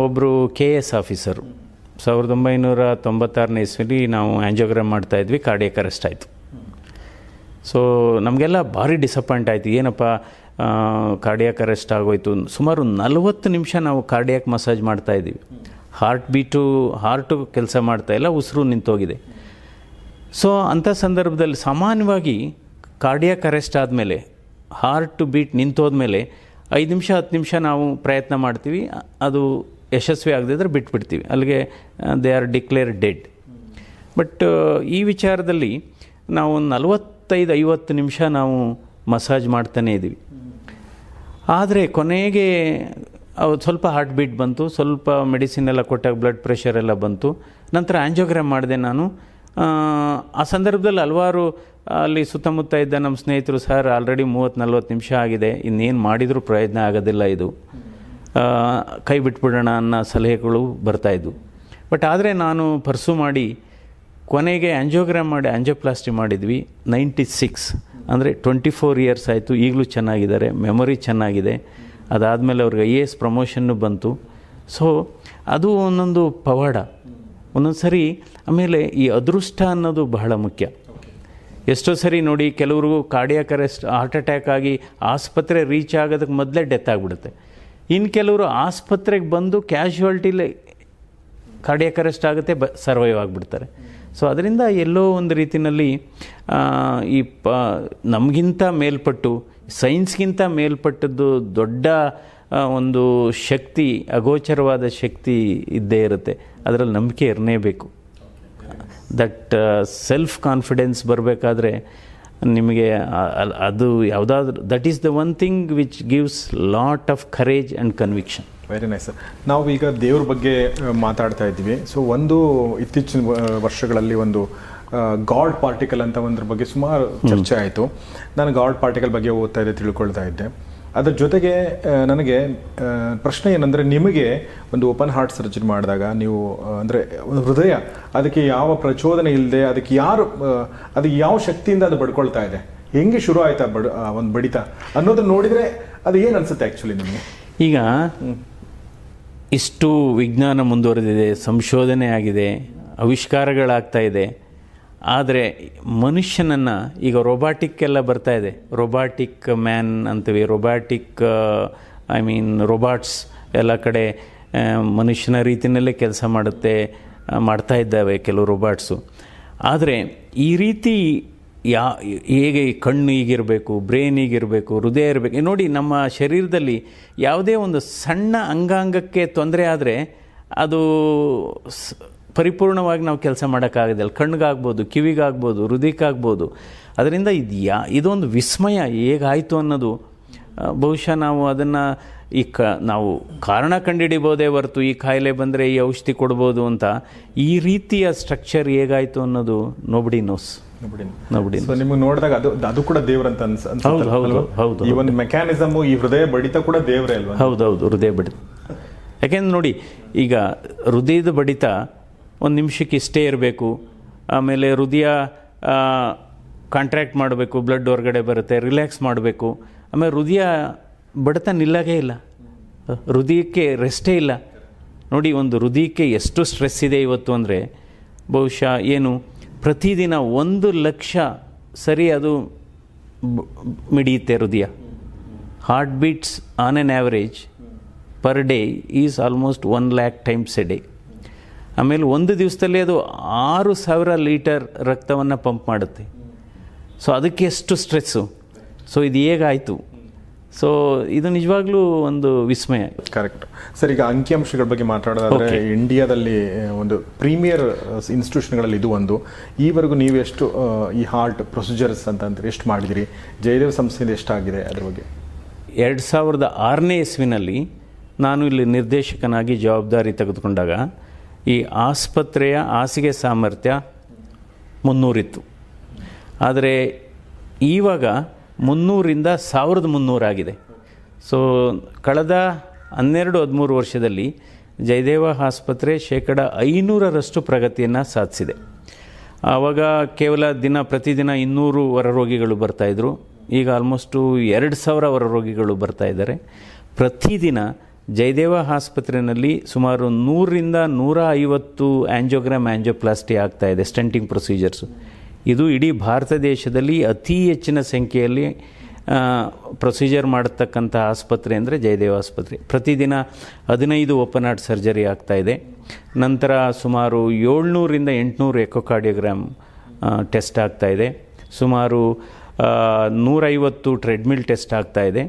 ಒಬ್ಬರು ಕೆ ಎಸ್ ಆಫೀಸರು. ಸಾವಿರದ ಒಂಬೈನೂರ ತೊಂಬತ್ತಾರನೇ ಇಸ್ವಿಲಿ ನಾವು ಆ್ಯಂಜಿಯೋಗ್ರಾಮ್ ಮಾಡ್ತಾಯಿದ್ವಿ ಕಾರ್ಡಿಯಕ್ ಅರೆಸ್ಟ್ ಆಯಿತು. ಸೊ ನಮಗೆಲ್ಲ ಭಾರಿ ಡಿಸಪಾಯಿಂಟ್ ಆಯಿತು. ಏನಪ್ಪ ಕಾರ್ಡಿಯಾಕ್ ಅರೆಸ್ಟ್ ಆಗೋಯ್ತು. ಸುಮಾರು ನಲವತ್ತು ನಿಮಿಷ ನಾವು ಕಾರ್ಡಿಯಾಕ್ ಮಸಾಜ್ ಮಾಡ್ತಾ ಇದ್ದೀವಿ. ಹಾರ್ಟ್ ಬೀಟು, ಹಾರ್ಟು ಕೆಲಸ ಮಾಡ್ತಾ ಇಲ್ಲ, ಉಸಿರು ನಿಂತೋಗಿದೆ. ಸೊ ಅಂಥ ಸಂದರ್ಭದಲ್ಲಿ ಸಾಮಾನ್ಯವಾಗಿ ಕಾರ್ಡಿಯಾಕ್ ಅರೆಸ್ಟ್ ಆದಮೇಲೆ, ಹಾರ್ಟ್ ಬೀಟ್ ನಿಂತೋದ್ಮೇಲೆ ಐದು ನಿಮಿಷ, ಹತ್ತು ನಿಮಿಷ ನಾವು ಪ್ರಯತ್ನ ಮಾಡ್ತೀವಿ. ಅದು ಯಶಸ್ವಿ ಆಗದಿದ್ರೆ ಬಿಟ್ಬಿಡ್ತೀವಿ. ಅಲ್ಲಿಗೆ they are declare dead but ಈ ವಿಚಾರದಲ್ಲಿ ನಾವು ಒಂದು ನಲವತ್ತೈದು, ಐವತ್ತು ನಿಮಿಷ ನಾವು ಮಸಾಜ್ ಮಾಡ್ತಾನೇ ಇದ್ದೀವಿ. ಆದರೆ ಕೊನೆಗೆ ಅವು ಸ್ವಲ್ಪ ಹಾರ್ಟ್ ಬೀಟ್ ಬಂತು ಸ್ವಲ್ಪ ಮೆಡಿಸಿನ್ ಎಲ್ಲ ಕೊಟ್ಟಾಗ ಬ್ಲಡ್ ಪ್ರೆಷರ್ ಎಲ್ಲ ಬಂತು. ನಂತರ ಆ್ಯಂಜೋಗ್ರಾಮ್ ಮಾಡಿದೆ ನಾನು. ಆ, ಸಂದರ್ಭದಲ್ಲಿ ಹಲವಾರು ಅಲ್ಲಿ ಸುತ್ತಮುತ್ತ ಇದ್ದ ನಮ್ಮ ಸ್ನೇಹಿತರು ಸರ್ ಆಲ್ರೆಡಿ ಮೂವತ್ತು ನಲ್ವತ್ತು ನಿಮಿಷ ಆಗಿದೆ. ಇನ್ನೇನು ಮಾಡಿದರೂ ಪ್ರಯತ್ನ ಆಗೋದಿಲ್ಲ ಇದು. ಕೈ ಬಿಟ್ಬಿಡೋಣ ಅನ್ನೋ ಸಲಹೆಗಳು ಬರ್ತಾಯಿದ್ವು ಬಟ್ ಆದರೆ ನಾನು ಪರ್ಸು ಮಾಡಿ ಕೊನೆಗೆ ಆ್ಯಂಜೋಗ್ರಾಮ್ ಮಾಡಿ ಆ್ಯಂಜಿಯೋಪ್ಲಾಸ್ಟಿ ಮಾಡಿದ್ವಿ. ನೈಂಟಿ ಸಿಕ್ಸ್ ಅಂದರೆ ಟ್ವೆಂಟಿ ಫೋರ್ ಇಯರ್ಸ್ ಆಯಿತು. ಈಗಲೂ ಚೆನ್ನಾಗಿದ್ದಾರೆ. ಮೆಮೊರಿ ಚೆನ್ನಾಗಿದೆ. ಅದಾದಮೇಲೆ ಅವ್ರಿಗೆ ಐ ಎ ಎಸ್ ಪ್ರಮೋಷನ್ನು ಬಂತು. ಸೊ ಅದು ಒಂದೊಂದು ಪವಾಡ. ಒಂದೊಂದು ಸರಿ ಆಮೇಲೆ ಈ ಅದೃಷ್ಟ ಅನ್ನೋದು ಬಹಳ ಮುಖ್ಯ. ಎಷ್ಟೋ ಸರಿ ನೋಡಿ ಕೆಲವ್ರಿಗೂ ಕಾರ್ಡಿಯಾಕ್ ಅರೆಸ್ಟ್ ಹಾರ್ಟ್ ಅಟ್ಯಾಕ್ ಆಗಿ ಆಸ್ಪತ್ರೆ ರೀಚ್ ಆಗೋದಕ್ಕೆ ಮೊದಲೇ ಡೆತ್ ಆಗಿಬಿಡುತ್ತೆ. ಇನ್ನು ಕೆಲವರು ಆಸ್ಪತ್ರೆಗೆ ಬಂದು ಕ್ಯಾಶುವಲ್ಟಿಲಿ ಕಾರ್ಡಿಯಾಕ್ ಅರೆಸ್ಟ್ ಆಗುತ್ತೆ, ಬ ಸರ್ವೈವ್ ಆಗಿಬಿಡ್ತಾರೆ. ಸೊ ಅದರಿಂದ ಎಲ್ಲೋ ಒಂದು ರೀತಿಯಲ್ಲಿ ಈ ಪ, ನಮಗಿಂತ ಮೇಲ್ಪಟ್ಟು ಸೈನ್ಸ್ಗಿಂತ ಮೇಲ್ಪಟ್ಟದ್ದು ದೊಡ್ಡ ಒಂದು ಶಕ್ತಿ, ಅಗೋಚರವಾದ ಶಕ್ತಿ ಇದ್ದೇ ಇರುತ್ತೆ. ಅದರಲ್ಲಿ ನಂಬಿಕೆ ಇರಲೇಬೇಕು ದಟ್ ಸೆಲ್ಫ್ ಕಾನ್ಫಿಡೆನ್ಸ್ ಬರಬೇಕಾದ್ರೆ ನಿಮಗೆ ಅದು ಯಾವುದಾದ್ರೂ that is the one thing which gives lot of courage and conviction very nice sir ನಾವು ಈಗ ದೇವ್ರ ಬಗ್ಗೆ ಮಾತಾಡ್ತಾ ಇದ್ದೀವಿ. ಸೊ ಒಂದು ಇತ್ತೀಚಿನ ವರ್ಷಗಳಲ್ಲಿ ಒಂದು ಗಾಡ್ ಪಾರ್ಟಿಕಲ್ ಅಂತ ಒಂದ್ರ ಬಗ್ಗೆ ಸುಮಾರು ಚರ್ಚೆ ಆಯಿತು. ನಾನು ಗಾಡ್ ಪಾರ್ಟಿಕಲ್ ಬಗ್ಗೆ ಓದ್ತಾ ಇದ್ದೆ ತಿಳ್ಕೊಳ್ತಾ ಇದ್ದೆ. ಅದ್ರ ಜೊತೆಗೆ ನನಗೆ ಪ್ರಶ್ನೆ ಏನಂದರೆ ನಿಮಗೆ ಒಂದು ಓಪನ್ ಹಾರ್ಟ್ ಸರ್ಜರಿ ಮಾಡಿದಾಗ ನೀವು ಅಂದರೆ ಒಂದು ಹೃದಯ ಅದಕ್ಕೆ ಯಾವ ಪ್ರಚೋದನೆ ಇಲ್ಲದೆ ಅದಕ್ಕೆ ಯಾರು ಅದು ಅದಕ್ಕೆ ಯಾವ ಶಕ್ತಿಯಿಂದ ಅದು ಬಡ್ಕೊಳ್ತಾ ಇದೆ? ಹೆಂಗೆ ಶುರು ಆಯ್ತಾ ಬಡ್ ಒಂದು ಬಡಿತ? ಅನ್ನೋದನ್ನ ನೋಡಿದ್ರೆ ಅದು ಏನು ಅನ್ಸುತ್ತೆ ಆ್ಯಕ್ಚುಲಿ ನಿಮಗೆ? ಈಗ ಇಷ್ಟು ವಿಜ್ಞಾನ ಮುಂದುವರೆದಿದೆ ಸಂಶೋಧನೆ ಆಗಿದೆ ಆವಿಷ್ಕಾರಗಳಾಗ್ತಾ ಇದೆ. ಆದರೆ ಮನುಷ್ಯನನ್ನು ಈಗ ರೊಬಾಟಿಕ್ ಎಲ್ಲ ಬರ್ತಾ ಇದೆ. ರೊಬಾಟಿಕ್ ಮ್ಯಾನ್ ಅಂತೀವಿ ರೊಬಾಟಿಕ್ ಐ ಮೀನ್ ರೊಬಾಟ್ಸ್ ಎಲ್ಲ ಕಡೆ ಮನುಷ್ಯನ ರೀತಿಯಲ್ಲೇ ಕೆಲಸ ಮಾಡುತ್ತೆ ಮಾಡ್ತಾ ಇದ್ದಾವೆ ಕೆಲವು ರೊಬಾಟ್ಸು ಆದರೆ ಈ ರೀತಿ ಯಾ, ಹೇಗೆ ಕಣ್ಣು ಈಗಿರಬೇಕು ಬ್ರೈನ್ ಈಗಿರಬೇಕು ಹೃದಯ ಇರಬೇಕು, ನೋಡಿ ನಮ್ಮ ಶರೀರದಲ್ಲಿ ಯಾವುದೇ ಒಂದು ಸಣ್ಣ ಅಂಗಾಂಗಕ್ಕೆ ತೊಂದರೆ ಆದರೆ ಅದು ಪರಿಪೂರ್ಣವಾಗಿ ನಾವು ಕೆಲಸ ಮಾಡೋಕ್ಕಾಗೋದಿಲ್ಲ ಕಣ್ಣಿಗಾಗ್ಬೋದು ಕಿವಿಗಾಗ್ಬೋದು ಹೃದಯಕ್ಕಾಗ್ಬೋದು. ಅದರಿಂದ ಇದು ಯಾ ಇದೊಂದು ವಿಸ್ಮಯ ಹೇಗಾಯಿತು ಅನ್ನೋದು ಬಹುಶಃ ನಾವು ಅದನ್ನು ಈ ಕ ನಾವು ಕಾರಣ ಕಂಡುಹಿಡಿಬೋದೇ ಹೊರತು ಈ ಕಾಯಿಲೆ ಬಂದರೆ ಈ ಔಷಧಿ ಕೊಡ್ಬೋದು ಅಂತ ಈ ರೀತಿಯ ಸ್ಟ್ರಕ್ಚರ್ ಹೇಗಾಯಿತು ಅನ್ನೋದು ನೋಬಡಿ ನೋಸ್ ನೋಬಡಿ ಸೊ ನಿಮಗೆ ನೋಡಿದಾಗ ಅದು ಅದು ಕೂಡ ದೇವ್ರಂತ ಅನ್ಸ ಹೌದು, ಹೌದು, ಹೌದು, ಈ ಒಂದು ಮೆಕ್ಯಾನಿಸಮ್ ಈ ಹೃದಯ ಬಡಿತ ಕೂಡ ದೇವ್ರೇ ಅಲ್ವಾ? ಹೌದು ಹೃದಯ ಬಡಿತ. ಯಾಕೆಂದ್ರೆ ನೋಡಿ ಈಗ ಹೃದಯದ ಬಡಿತ ಒಂದು ನಿಮಿಷಕ್ಕೆ ಇಷ್ಟೇ ಇರಬೇಕು. ಆಮೇಲೆ ಹೃದಯ ಕಾಂಟ್ರ್ಯಾಕ್ಟ್ ಮಾಡಬೇಕು ಬ್ಲಡ್ ಹೊರಗಡೆ ಬರುತ್ತೆ ರಿಲ್ಯಾಕ್ಸ್ ಮಾಡಬೇಕು. ಆಮೇಲೆ ಹೃದಯ ಬಡತ ನಿಲ್ಲಗೇ ಇಲ್ಲ. ಹೃದಯಕ್ಕೆ ರೆಸ್ಟೇ ಇಲ್ಲ. ನೋಡಿ, ಒಂದು ಹೃದಯಕ್ಕೆ ಎಷ್ಟು ಸ್ಟ್ರೆಸ್ ಇದೆ ಇವತ್ತು ಅಂದರೆ, ಬಹುಶಃ ಏನು, ಪ್ರತಿದಿನ ಒಂದು ಲಕ್ಷ ಸರಿ ಅದು ಮಿಡಿಯುತ್ತೆ ಹೃದಯ. Heart beats on an average per day is almost one lakh times a day ಆಮೇಲೆ ಒಂದು ದಿವಸದಲ್ಲಿ ಅದು ಆರು ಸಾವಿರ ಲೀಟರ್ ರಕ್ತವನ್ನು ಪಂಪ್ ಮಾಡುತ್ತೆ. ಸೊ ಅದಕ್ಕೆ ಎಷ್ಟು ಸ್ಟ್ರೆಸ್ಸು ಸೊ ಇದು ಹೇಗಾಯಿತು ಸೊ ಇದು ನಿಜವಾಗ್ಲೂ ಒಂದು ವಿಸ್ಮಯ. ಕರೆಕ್ಟ್ ಸರ್ ಈಗ ಅಂಕಿಅಂಶಗಳ ಬಗ್ಗೆ ಮಾತಾಡೋದಾದ್ರೆ ಇಂಡಿಯಾದಲ್ಲಿ ಒಂದು ಪ್ರೀಮಿಯರ್ ಇನ್ಸ್ಟಿಟ್ಯೂಷನ್ಗಳಲ್ಲಿ ಇದು ಒಂದು. ಈವರೆಗೂ ನೀವು ಎಷ್ಟು ಈ ಹಾರ್ಟ್ ಪ್ರೊಸೀಜರ್ಸ್ ಅಂತ ಅಂದ್ರೆ ಎಷ್ಟು ಮಾಡಿದಿರಿ? ಜಯದೇವ್ ಸಂಸ್ಥೆಯಿಂದ ಎಷ್ಟಾಗಿದೆ ಅದ್ರ ಬಗ್ಗೆ? ಎರಡು ಸಾವಿರದ ಆರನೇ ಇಸ್ವಿನಲ್ಲಿ ನಾನು ಇಲ್ಲಿ ನಿರ್ದೇಶಕನಾಗಿ ಜವಾಬ್ದಾರಿ ತೆಗೆದುಕೊಂಡಾಗ ಈ ಆಸ್ಪತ್ರೆಯ ಹಾಸಿಗೆ ಸಾಮರ್ಥ್ಯ ಮುನ್ನೂರಿತ್ತು. ಆದರೆ ಈವಾಗ ಮುನ್ನೂರಿಂದ ಸಾವಿರದ ಮುನ್ನೂರಾಗಿದೆ ಸೊ ಕಳೆದ ಹನ್ನೆರಡು ಹದಿಮೂರು ವರ್ಷದಲ್ಲಿ ಜಯದೇವ ಆಸ್ಪತ್ರೆ ಶೇಕಡ ಐನೂರರಷ್ಟು ಪ್ರಗತಿಯನ್ನು ಸಾಧಿಸಿದೆ. ಆವಾಗ ಕೇವಲ ದಿನ ಪ್ರತಿದಿನ ಇನ್ನೂರು ಹೊರ ರೋಗಿಗಳು ಬರ್ತಾಯಿದ್ರು ಈಗ ಆಲ್ಮೋಸ್ಟು ಎರಡು ಸಾವಿರ ಹೊರ ರೋಗಿಗಳು ಬರ್ತಾ ಇದ್ದಾರೆ. ಪ್ರತಿದಿನ ಜಯದೇವ ಆಸ್ಪತ್ರೆಯಲ್ಲಿ ಸುಮಾರು ನೂರರಿಂದ ನೂರ ಐವತ್ತು ಆ್ಯಂಜೋಗ್ರಾಮ್ ಆ್ಯಂಜೋಪ್ಲಾಸ್ಟಿ ಆಗ್ತಾ ಇದೆ, ಸ್ಟಂಟಿಂಗ್ ಪ್ರೊಸೀಜರ್ಸು. ಇದು ಇಡೀ ಭಾರತ ದೇಶದಲ್ಲಿ ಅತಿ ಹೆಚ್ಚಿನ ಸಂಖ್ಯೆಯಲ್ಲಿ ಪ್ರೊಸೀಜರ್ ಮಾಡತಕ್ಕಂಥ ಆಸ್ಪತ್ರೆ ಅಂದರೆ ಜಯದೇವ ಆಸ್ಪತ್ರೆ. ಪ್ರತಿದಿನ ಹದಿನೈದು ಓಪನ್ ಹಾರ್ಟ್ ಸರ್ಜರಿ ಆಗ್ತಾ ಇದೆ. ನಂತರ ಸುಮಾರು ಏಳ್ನೂರಿಂದ ಎಂಟುನೂರು ಎಕೋಕಾರ್ಡಿಯೋಗ್ರಾಮ್ ಟೆಸ್ಟ್ ಆಗ್ತಾ ಇದೆ. ಸುಮಾರು ನೂರೈವತ್ತು ಟ್ರೆಡ್ಮಿಲ್ ಟೆಸ್ಟ್ ಆಗ್ತಾ ಇದೆ.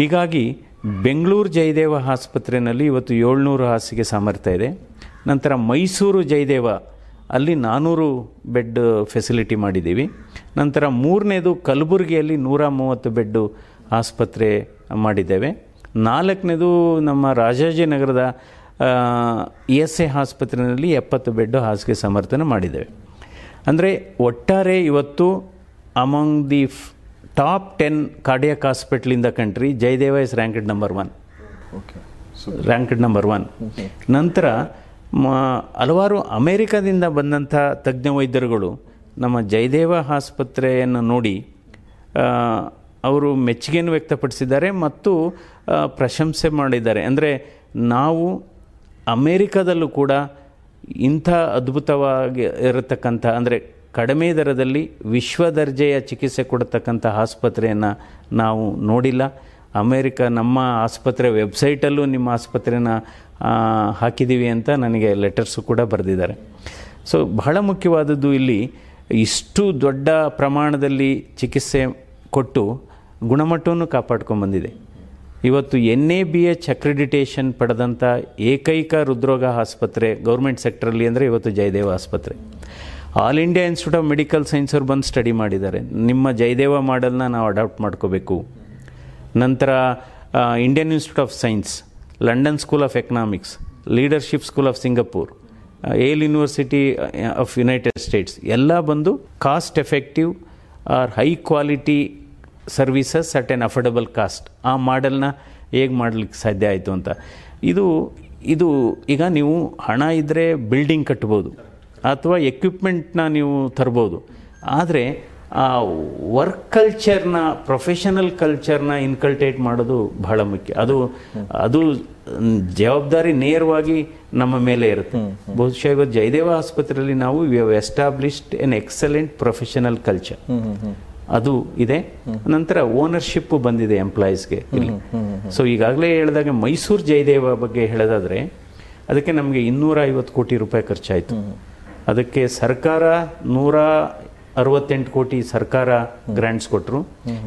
ಹೀಗಾಗಿ ಬೆಂಗಳೂರು ಜಯದೇವ ಆಸ್ಪತ್ರೆಯಲ್ಲಿ ಇವತ್ತು ಏಳ್ನೂರು ಹಾಸಿಗೆ ಸಾಮರ್ಥ್ಯ ಇದೆ. ನಂತರ ಮೈಸೂರು ಜಯದೇವ, ಅಲ್ಲಿ ನಾನ್ನೂರು ಬೆಡ್ ಫೆಸಿಲಿಟಿ ಮಾಡಿದ್ದೀವಿ. ನಂತರ ಮೂರನೇದು ಕಲಬುರಗಿಯಲ್ಲಿ ನೂರ ಮೂವತ್ತು ಬೆಡ್ಡು ಆಸ್ಪತ್ರೆ ಮಾಡಿದ್ದೇವೆ. ನಾಲ್ಕನೇದು ನಮ್ಮ ರಾಜಾಜಿನಗರದ ಇ ಎಸ್ ಎ ಆಸ್ಪತ್ರೆಯಲ್ಲಿ ಎಪ್ಪತ್ತು ಬೆಡ್ಡು ಹಾಸಿಗೆ ಸಮರ್ಥನೆ ಮಾಡಿದ್ದೇವೆ. ಅಂದರೆ ಒಟ್ಟಾರೆ ಇವತ್ತು among the top ten cardiac hospital in the country Jayadeva is ranked number one okay ranked number one ನಂತರ ಹಲವಾರು ಅಮೇರಿಕಾದಿಂದ ಬಂದಂಥ ತಜ್ಞ ವೈದ್ಯರುಗಳು ನಮ್ಮ ಜಯದೇವ ಆಸ್ಪತ್ರೆಯನ್ನು ನೋಡಿ ಅವರು ಮೆಚ್ಚುಗೆಯನ್ನು ವ್ಯಕ್ತಪಡಿಸಿದ್ದಾರೆ ಮತ್ತು ಪ್ರಶಂಸೆ ಮಾಡಿದ್ದಾರೆ. ಅಂದರೆ ನಾವು ಅಮೇರಿಕಾದಲ್ಲೂ ಕೂಡ ಇಂಥ ಅದ್ಭುತವಾಗಿ ಇರತಕ್ಕಂಥ ಅಂದರೆ ಕಡಿಮೆ ದರದಲ್ಲಿ ವಿಶ್ವ ದರ್ಜೆಯ ಚಿಕಿತ್ಸೆ ಕೊಡತಕ್ಕಂಥ ಆಸ್ಪತ್ರೆಯನ್ನು ನಾವು ನೋಡಿಲ್ಲ. ಅಮೇರಿಕ ನಮ್ಮ ಆಸ್ಪತ್ರೆ ವೆಬ್ಸೈಟಲ್ಲೂ ನಿಮ್ಮ ಆಸ್ಪತ್ರೆನ ಹಾಕಿದ್ದೀವಿ ಅಂತ ನನಗೆ ಲೆಟರ್ಸು ಕೂಡ ಬರೆದಿದ್ದಾರೆ. ಸೊ, ಬಹಳ ಮುಖ್ಯವಾದದ್ದು ಇಲ್ಲಿ ಇಷ್ಟು ದೊಡ್ಡ ಪ್ರಮಾಣದಲ್ಲಿ ಚಿಕಿತ್ಸೆ ಕೊಟ್ಟು ಗುಣಮಟ್ಟವನ್ನು ಕಾಪಾಡ್ಕೊಂಡ್ಬಂದಿದೆ ಇವತ್ತು N A B H accreditation ಪಡೆದಂಥ ಏಕೈಕ ಹೃದ್ರೋಗ ಆಸ್ಪತ್ರೆ ಗೌರ್ಮೆಂಟ್ ಸೆಕ್ಟ್ರಲ್ಲಿ ಅಂದರೆ ಇವತ್ತು ಜಯದೇವ ಆಸ್ಪತ್ರೆ. All India Institute of Medical Science ಅವ್ರು ಬಂದು ಸ್ಟಡಿ ಮಾಡಿದ್ದಾರೆ. ನಿಮ್ಮ ಜಯದೇವ ಮಾಡೆಲ್ನ ನಾವು ಅಡಾಪ್ಟ್ ಮಾಡ್ಕೋಬೇಕು. ನಂತರ Indian Institute of Science London School of Economics leadership school of Singapore Yale University of United States ಎಲ್ಲ ಬಂದು cost effective are high quality services at an affordable cost ಆ ಮಾಡೆಲ್ನ ಹೇಗೆ ಮಾಡಲಿಕ್ಕೆ ಸಾಧ್ಯ ಆಯಿತು ಅಂತ. ಇದು ಇದು ಈಗ ನೀವು ಹಣ ಇದ್ದರೆ ಬಿಲ್ಡಿಂಗ್ ಕಟ್ಬೋದು. ಅಥವಾ ಎಕ್ವಿಪ್ಮೆಂಟ್ನ ನೀವು ತರ್ಬೋದು. ಆದರೆ ಆ ವರ್ಕ್ ಕಲ್ಚರ್ನ ಪ್ರೊಫೆಷನಲ್ ಕಲ್ಚರ್ನ ಇನ್ಕಲ್ಟೇಟ್ ಮಾಡೋದು ಬಹಳ ಮುಖ್ಯ. ಅದು ಅದು ಜವಾಬ್ದಾರಿ ನೇರವಾಗಿ ನಮ್ಮ ಮೇಲೆ ಇರುತ್ತೆ. ಬಹುಶಃ ಇವತ್ತು ಜಯದೇವ ಆಸ್ಪತ್ರೆಯಲ್ಲಿ ನಾವು we have established an excellent professional culture ಅದು ಇದೆ. ನಂತರ ಓನರ್ಶಿಪ್ ಬಂದಿದೆ ಎಂಪ್ಲಾಯೀಸ್ಗೆ ಇಲ್ಲಿ. ಸೊ ಈಗಾಗಲೇ ಹೇಳಿದಾಗ ಮೈಸೂರು ಜಯದೇವ ಬಗ್ಗೆ ಹೇಳೋದಾದ್ರೆ ಅದಕ್ಕೆ ನಮಗೆ ಇನ್ನೂರ ಐವತ್ತು ಕೋಟಿ ರೂಪಾಯಿ ಖರ್ಚಾಯಿತು. ಅದಕ್ಕೆ ಸರ್ಕಾರ ನೂರ ಅರವತ್ತೆಂಟು ಕೋಟಿ ಸರ್ಕಾರ ಗ್ರ್ಯಾಂಟ್ಸ್ ಕೊಟ್ಟರು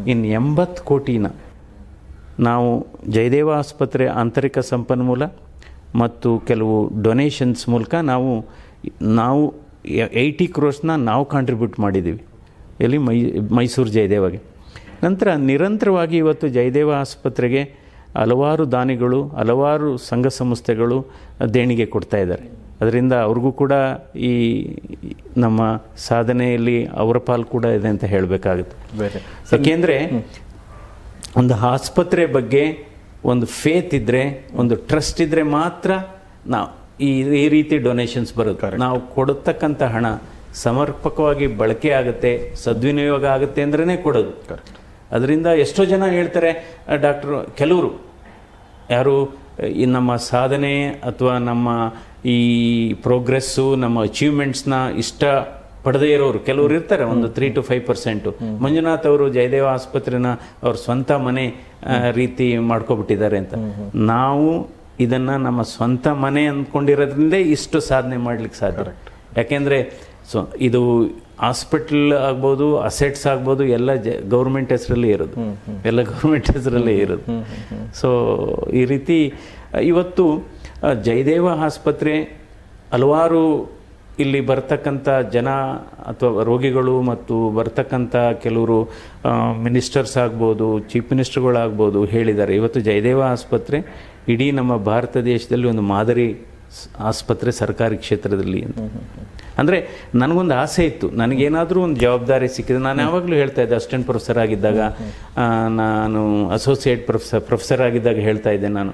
ಇನ್ನು ಎಂಬತ್ತು ಕೋಟಿನ ನಾವು ಜಯದೇವ ಆಸ್ಪತ್ರೆ ಆಂತರಿಕ ಸಂಪನ್ಮೂಲ ಮತ್ತು ಕೆಲವು ಡೊನೇಷನ್ಸ್ ಮೂಲಕ ನಾವು ನಾವು ಏಯ್ಟಿ ಕ್ರೋರ್ಸ್ನ ನಾವು ಕಾಂಟ್ರಿಬ್ಯೂಟ್ ಮಾಡಿದ್ದೀವಿ. ಎಲ್ಲಿ ಮೈ ಮೈಸೂರು ಜಯದೇವಗೆ. ನಂತರ ನಿರಂತರವಾಗಿ ಇವತ್ತು ಜಯದೇವ ಆಸ್ಪತ್ರೆಗೆ ಹಲವಾರು ದಾನಿಗಳು ಹಲವಾರು ಸಂಘ ಸಂಸ್ಥೆಗಳು ದೇಣಿಗೆ ಕೊಡ್ತಾ ಇದ್ದಾರೆ. ಅದರಿಂದ ಅವ್ರಿಗೂ ಕೂಡ ಈ ನಮ್ಮ ಸಾಧನೆಯಲ್ಲಿ ಅವರ ಪಾಲು ಕೂಡ ಇದೆ ಅಂತ ಹೇಳಬೇಕಾಗುತ್ತೆ. ಬೇರೆ. ಯಾಕೆಂದರೆ ಒಂದು ಆಸ್ಪತ್ರೆ ಬಗ್ಗೆ ಒಂದು ಫೇತ್ ಇದ್ದರೆ ಒಂದು ಟ್ರಸ್ಟ್ ಇದ್ದರೆ ಮಾತ್ರ ನಾವು ಈ ಈ ರೀತಿ ಡೊನೇಷನ್ಸ್ ಬರುತ್ತೆ. ನಾವು ಕೊಡತಕ್ಕಂಥ ಹಣ ಸಮರ್ಪಕವಾಗಿ ಬಳಕೆ ಆಗುತ್ತೆ ಸದ್ವಿನಿಯೋಗ ಆಗುತ್ತೆ ಅಂದ್ರೇ ಕೊಡೋದು. ಅದರಿಂದ ಎಷ್ಟೋ ಜನ ಹೇಳ್ತಾರೆ ಡಾಕ್ಟ್ರು ಕೆಲವರು ಯಾರು ಈ ನಮ್ಮ ಸಾಧನೆ ಅಥವಾ ನಮ್ಮ ಈ ಪ್ರೋಗ್ರೆಸ್ಸು ನಮ್ಮ ಅಚೀವ್ಮೆಂಟ್ಸ್ನ ಇಷ್ಟ ಪಡೆದೇ ಇರೋರು ಕೆಲವರು ಇರ್ತಾರೆ ಒಂದು three to five percent Manjunath ಅವರು ಜಯದೇವ ಆಸ್ಪತ್ರೆನ ಅವ್ರ ಸ್ವಂತ ಮನೆ ರೀತಿ ಮಾಡ್ಕೊಬಿಟ್ಟಿದ್ದಾರೆ ಅಂತ. ನಾವು ಇದನ್ನು ನಮ್ಮ ಸ್ವಂತ ಮನೆ ಅಂದ್ಕೊಂಡಿರೋದ್ರಿಂದ ಇಷ್ಟು ಸಾಧನೆ ಮಾಡ್ಲಿಕ್ಕೆ ಸಾಧ್ಯ. ಯಾಕೆಂದರೆ ಸೊ ಇದು ಹಾಸ್ಪಿಟಲ್ ಆಗ್ಬೋದು ಅಸೆಟ್ಸ್ ಆಗ್ಬೋದು ಎಲ್ಲ ಜ ಗೌರ್ಮೆಂಟ್ ಹೆಸರಲ್ಲಿ ಇರೋದು. ಎಲ್ಲ ಗೌರ್ಮೆಂಟ್ ಹೆಸರಲ್ಲೇ ಇರೋದು. ಸೊ ಈ ರೀತಿ ಇವತ್ತು ಜಯದೇವ ಆಸ್ಪತ್ರೆ ಹಲವಾರು ಇಲ್ಲಿ ಬರ್ತಕ್ಕಂಥ ಜನ ಅಥವಾ ರೋಗಿಗಳು ಮತ್ತು ಬರ್ತಕ್ಕಂಥ ಕೆಲವರು ಮಿನಿಸ್ಟರ್ಸ್ ಆಗ್ಬೋದು, ಚೀಫ್ ಮಿನಿಸ್ಟರ್ಗಳಾಗ್ಬೋದು ಹೇಳಿದ್ದಾರೆ. ಇವತ್ತು ಜಯದೇವ ಆಸ್ಪತ್ರೆ ಇಡೀ ನಮ್ಮ ಭಾರತ ದೇಶದಲ್ಲಿ ಒಂದು ಮಾದರಿ ಆಸ್ಪತ್ರೆ ಸರ್ಕಾರಿ ಕ್ಷೇತ್ರದಲ್ಲಿ ಅಂತ. ಅಂದರೆ ನನಗೊಂದು ಆಸೆ ಇತ್ತು. ನನಗೇನಾದರೂ ಒಂದು ಜವಾಬ್ದಾರಿ ಸಿಕ್ಕಿದೆ ನಾನು ಯಾವಾಗಲೂ ಹೇಳ್ತಾ ಇದ್ದೆ, ಅಸಿಸ್ಟೆಂಟ್ ಪ್ರೊಫೆಸರ್ ಆಗಿದ್ದಾಗ ನಾನು ಅಸೋಸಿಯೇಟ್ ಪ್ರೊಫೆಸರ್ ಪ್ರೊಫೆಸರ್ ಆಗಿದ್ದಾಗ ಹೇಳ್ತಾ ಇದ್ದೆ ನಾನು.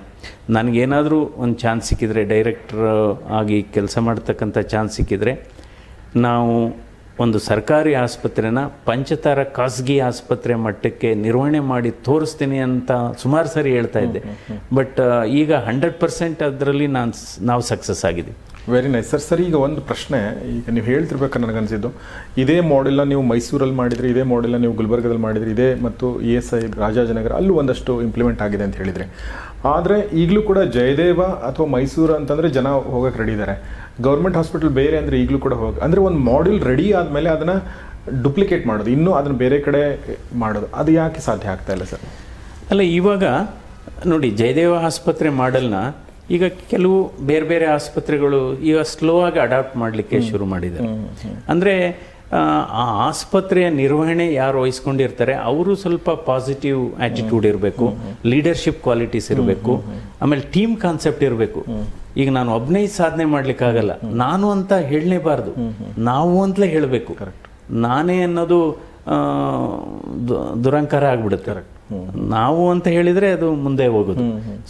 ನನಗೇನಾದರೂ ಒಂದು ಚಾನ್ಸ್ ಸಿಕ್ಕಿದ್ರೆ ಡೈರೆಕ್ಟ್ರ್ ಆಗಿ ಕೆಲಸ ಮಾಡ್ತಕ್ಕಂಥ ಚಾನ್ಸ್ ಸಿಕ್ಕಿದ್ರೆ, ನಾವು ಒಂದು ಸರ್ಕಾರಿ ಆಸ್ಪತ್ರೆನ ಪಂಚತಾರ ಖಾಸಗಿ ಆಸ್ಪತ್ರೆ ಮಟ್ಟಕ್ಕೆ ನಿರ್ವಹಣೆ ಮಾಡಿ ತೋರಿಸ್ತೀನಿ ಅಂತ ಸುಮಾರು ಸರಿ ಹೇಳ್ತಾ ಇದ್ದೆ. ಬಟ್ ಈಗ ಹಂಡ್ರೆಡ್ ಪರ್ಸೆಂಟ್ ಅದರಲ್ಲಿ ನಾನು ನಾವು ಸಕ್ಸಸ್ ಆಗಿದ್ದೀವಿ. Very nice. ಸರ್ ಸರ್ ಈಗ ಒಂದು ಪ್ರಶ್ನೆ. ಈಗ ನೀವು ಹೇಳ್ತಿರ್ಬೇಕು ನನಗನ್ಸಿದ್ದು. ಇದೇ ಮಾಡೆಲ್ನ ನೀವು ಮೈಸೂರಲ್ಲಿ ಮಾಡಿದ್ರಿ ಇದೇ ಮಾಡೆಲ್ನ ನೀವು ಗುಲ್ಬರ್ಗದಲ್ಲಿ ಮಾಡಿದ್ರಿ ಇದೇ ಮತ್ತು ಇ ಎಸ್ ಐ ರಾಜಾಜನಗರ ಅಲ್ಲೂ ಒಂದಷ್ಟು ಇಂಪ್ಲಿಮೆಂಟ್ ಆಗಿದೆ ಅಂತ ಹೇಳಿದರೆ. ಆದರೆ ಈಗಲೂ ಕೂಡ ಜಯದೇವ ಅಥವಾ ಮೈಸೂರು ಅಂತಂದರೆ ಜನ ಹೋಗಕ್ಕೆ ರೆಡಿ ಇದ್ದಾರೆ ಗೌರ್ಮೆಂಟ್ ಹಾಸ್ಪಿಟಲ್ ಬೇರೆ ಅಂದರೆ ಈಗಲೂ ಕೂಡ ಹೋಗಿ ಅಂದರೆ ಒಂದು ಮಾಡ್ಯೂಲ್ ರೆಡಿ ಆದಮೇಲೆ ಅದನ್ನು ಡುಪ್ಲಿಕೇಟ್ ಮಾಡೋದು. ಇನ್ನೂ ಅದನ್ನು ಬೇರೆ ಕಡೆ ಮಾಡೋದು. ಅದು ಯಾಕೆ ಸಾಧ್ಯ ಆಗ್ತಾ ಇಲ್ಲ ಸರ್? ಅಲ್ಲ ಇವಾಗ ನೋಡಿ ಜಯದೇವ ಆಸ್ಪತ್ರೆ ಮಾಡಲ್ನ ಈಗ ಕೆಲವು ಬೇರೆ ಬೇರೆ ಆಸ್ಪತ್ರೆಗಳು ಈಗ ಸ್ಲೋ ಆಗಿ ಅಡಾಪ್ಟ್ ಮಾಡಲಿಕ್ಕೆ ಶುರು ಮಾಡಿದ್ದಾರೆ. ಅಂದರೆ ಆ ಆಸ್ಪತ್ರೆಯ ನಿರ್ವಹಣೆ ಯಾರು ವಹಿಸ್ಕೊಂಡಿರ್ತಾರೆ ಅವರು ಸ್ವಲ್ಪ ಪಾಸಿಟಿವ್ ಆ್ಯಟಿಟ್ಯೂಡ್ ಇರಬೇಕು ಲೀಡರ್ಶಿಪ್ ಕ್ವಾಲಿಟೀಸ್ ಇರಬೇಕು ಆಮೇಲೆ ಟೀಮ್ ಕಾನ್ಸೆಪ್ಟ್ ಇರಬೇಕು. ಈಗ ನಾನು ಒಬ್ಬನೇ ಸಾಧನೆ ಮಾಡ್ಲಿಕ್ಕಾಗಲ್ಲ. ನಾನು ಅಂತ ಹೇಳಲೇಬಾರ್ದು. ನಾವು ಅಂತಲೇ ಹೇಳಬೇಕು. ನಾನೇ ಅನ್ನೋದು ದುರಂಕಾರ ಆಗ್ಬಿಡುತ್ತೆ. ನಾವು ಅಂತ ಹೇಳಿದ್ರೆ ಅದು ಮುಂದೆ ಹೋಗೋದು.